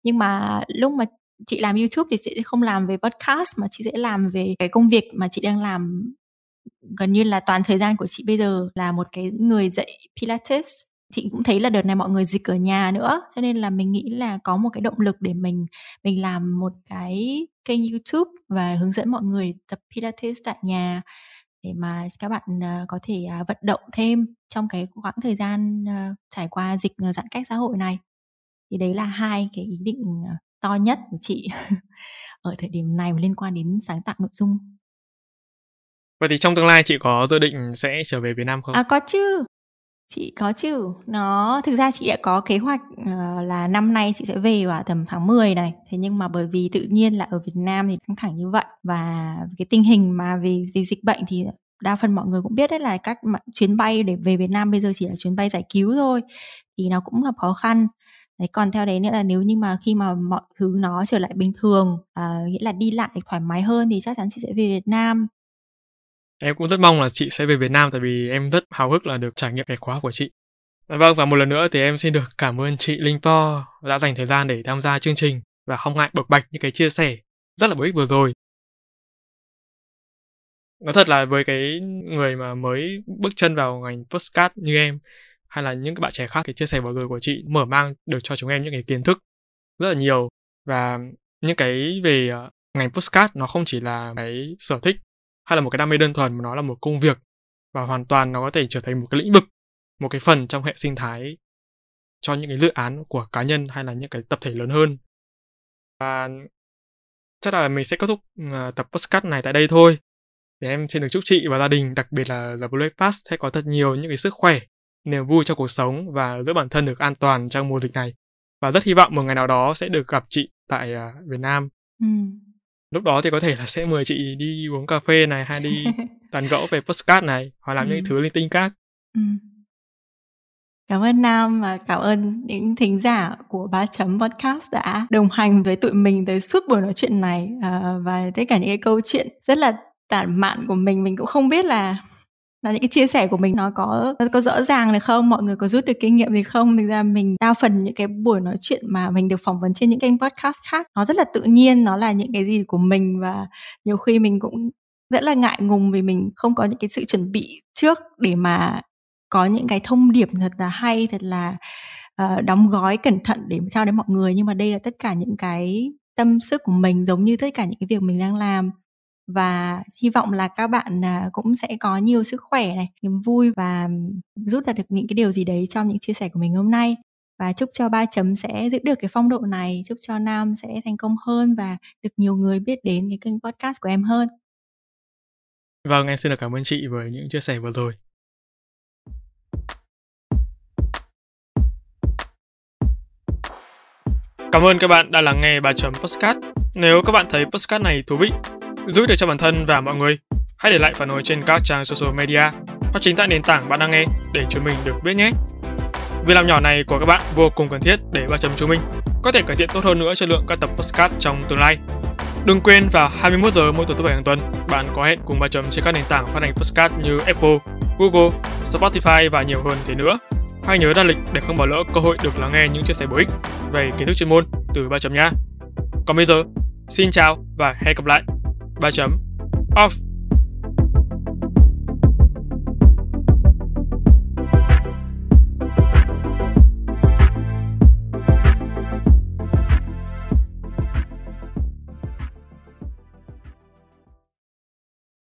nhưng mà lúc mà chị làm youtube thì chị sẽ không làm về podcast mà chị sẽ làm về cái công việc mà chị đang làm. Gần như là toàn thời gian của chị bây giờ là một cái người dạy pilates. Chị cũng thấy là đợt này mọi người dịch ở nhà nữa, cho nên là mình nghĩ là có một cái động lực để mình mình làm một cái kênh youtube và hướng dẫn mọi người tập pilates tại nhà để mà các bạn à, có thể à, vận động thêm trong cái khoảng thời gian à, trải qua dịch giãn cách xã hội này. Thì đấy là hai cái ý định to nhất của chị ở thời điểm này liên quan đến sáng tạo nội dung.
Vậy thì trong tương lai chị có dự định sẽ trở về Việt Nam không?
À có chứ. Chị có chứ. Nó thực ra chị đã có kế hoạch uh, là năm nay chị sẽ về vào tầm tháng 10 này. Thế nhưng mà bởi vì tự nhiên là ở Việt Nam thì căng thẳng như vậy và cái tình hình mà vì vì dịch bệnh thì đa phần mọi người cũng biết đấy là các chuyến bay để về Việt Nam bây giờ chỉ là chuyến bay giải cứu thôi thì nó cũng gặp khó khăn Đấy, còn theo đấy nữa là nếu như mà khi mà mọi thứ nó trở lại bình thường, à, nghĩa là đi lại thoải mái hơn thì chắc chắn chị sẽ về Việt Nam.
Em cũng rất mong là chị sẽ về Việt Nam tại vì em rất hào hức là được trải nghiệm cái khóa của chị. Dạ vâng và một lần nữa thì em xin được cảm ơn chị Linh Po đã dành thời gian để tham gia chương trình và không ngại bộc bạch những cái chia sẻ rất là bổ ích vừa rồi. Nói thật là với cái người mà mới bước chân vào ngành postcard như em hay là những cái bạn trẻ khác cái chia sẻ vừa rồi của chị, mở mang được cho chúng em những cái kiến thức rất là nhiều. Và những cái về ờ, ngành postcard nó không chỉ là cái sở thích hay là một cái đam mê đơn thuần mà nó là một công việc và hoàn toàn nó có thể trở thành một cái lĩnh vực, một cái phần trong hệ sinh thái cho những cái dự án của cá nhân hay là những cái tập thể lớn hơn. Và chắc là mình sẽ kết thúc ờ, tập postcard này tại đây thôi. Để em xin được chúc chị và gia đình, đặc biệt là The Blue Pass, sẽ có thật nhiều những cái sức khỏe niềm vui trong cuộc sống và giữ bản thân được an toàn trong mùa dịch này. Và rất hy vọng một ngày nào đó sẽ được gặp chị tại uh, Việt Nam. Ừ. Lúc đó thì có thể là sẽ mời chị đi uống cà phê này hay đi tàn gẫu về postcard này hoặc làm ừ. những thứ linh tinh khác. Ừ.
Cảm ơn Nam và cảm ơn những thính giả của ba chấm podcast đã đồng hành với tụi mình tới suốt buổi nói chuyện này uh, và tất cả những cái câu chuyện rất là tản mạn của mình mình cũng không biết là là những cái chia sẻ của mình nó có nó có rõ ràng được không? Mọi người có rút được kinh nghiệm gì không? Thực ra mình đa phần những cái buổi nói chuyện mà mình được phỏng vấn trên những kênh podcast khác nó rất là tự nhiên nó là những cái gì của mình và nhiều khi mình cũng rất là ngại ngùng vì mình không có những cái sự chuẩn bị trước để mà có những cái thông điệp thật là hay thật là uh, đóng gói cẩn thận để trao đến mọi người. Nhưng mà đây là tất cả những cái tâm sức của mình giống như tất cả những cái việc mình đang làm và hy vọng là các bạn à, cũng sẽ có nhiều sức khỏe này niềm vui và rút ra được những cái điều gì đấy trong những chia sẻ của mình hôm nay. Và chúc cho ba chấm sẽ giữ được cái phong độ này chúc cho nam sẽ thành công hơn và được nhiều người biết đến cái kênh podcast của em hơn.
Vâng em xin được cảm ơn chị với những chia sẻ vừa rồi. Cảm ơn các bạn đã lắng nghe ba chấm podcast. Nếu các bạn thấy podcast này thú vị, giúp được cho bản thân và mọi người, hãy để lại phản hồi trên các trang social media hoặc chính tại nền tảng bạn đang nghe để chúng mình được biết nhé. Việc làm nhỏ này của các bạn vô cùng cần thiết để ba chấm chúng mình có thể cải thiện tốt hơn nữa chất lượng các tập podcast trong tương lai. Đừng quên vào 21 giờ mỗi tuần thứ bảy hàng tuần, bạn có hẹn cùng ba chấm trên các nền tảng phát hành podcast như Apple, Google, Spotify và nhiều hơn thế nữa. Hãy nhớ đăng lịch để không bỏ lỡ cơ hội được lắng nghe những chia sẻ bổ ích về kiến thức chuyên môn từ ba chấm nhá. Còn bây giờ, xin chào và hẹn gặp lại ba chấm off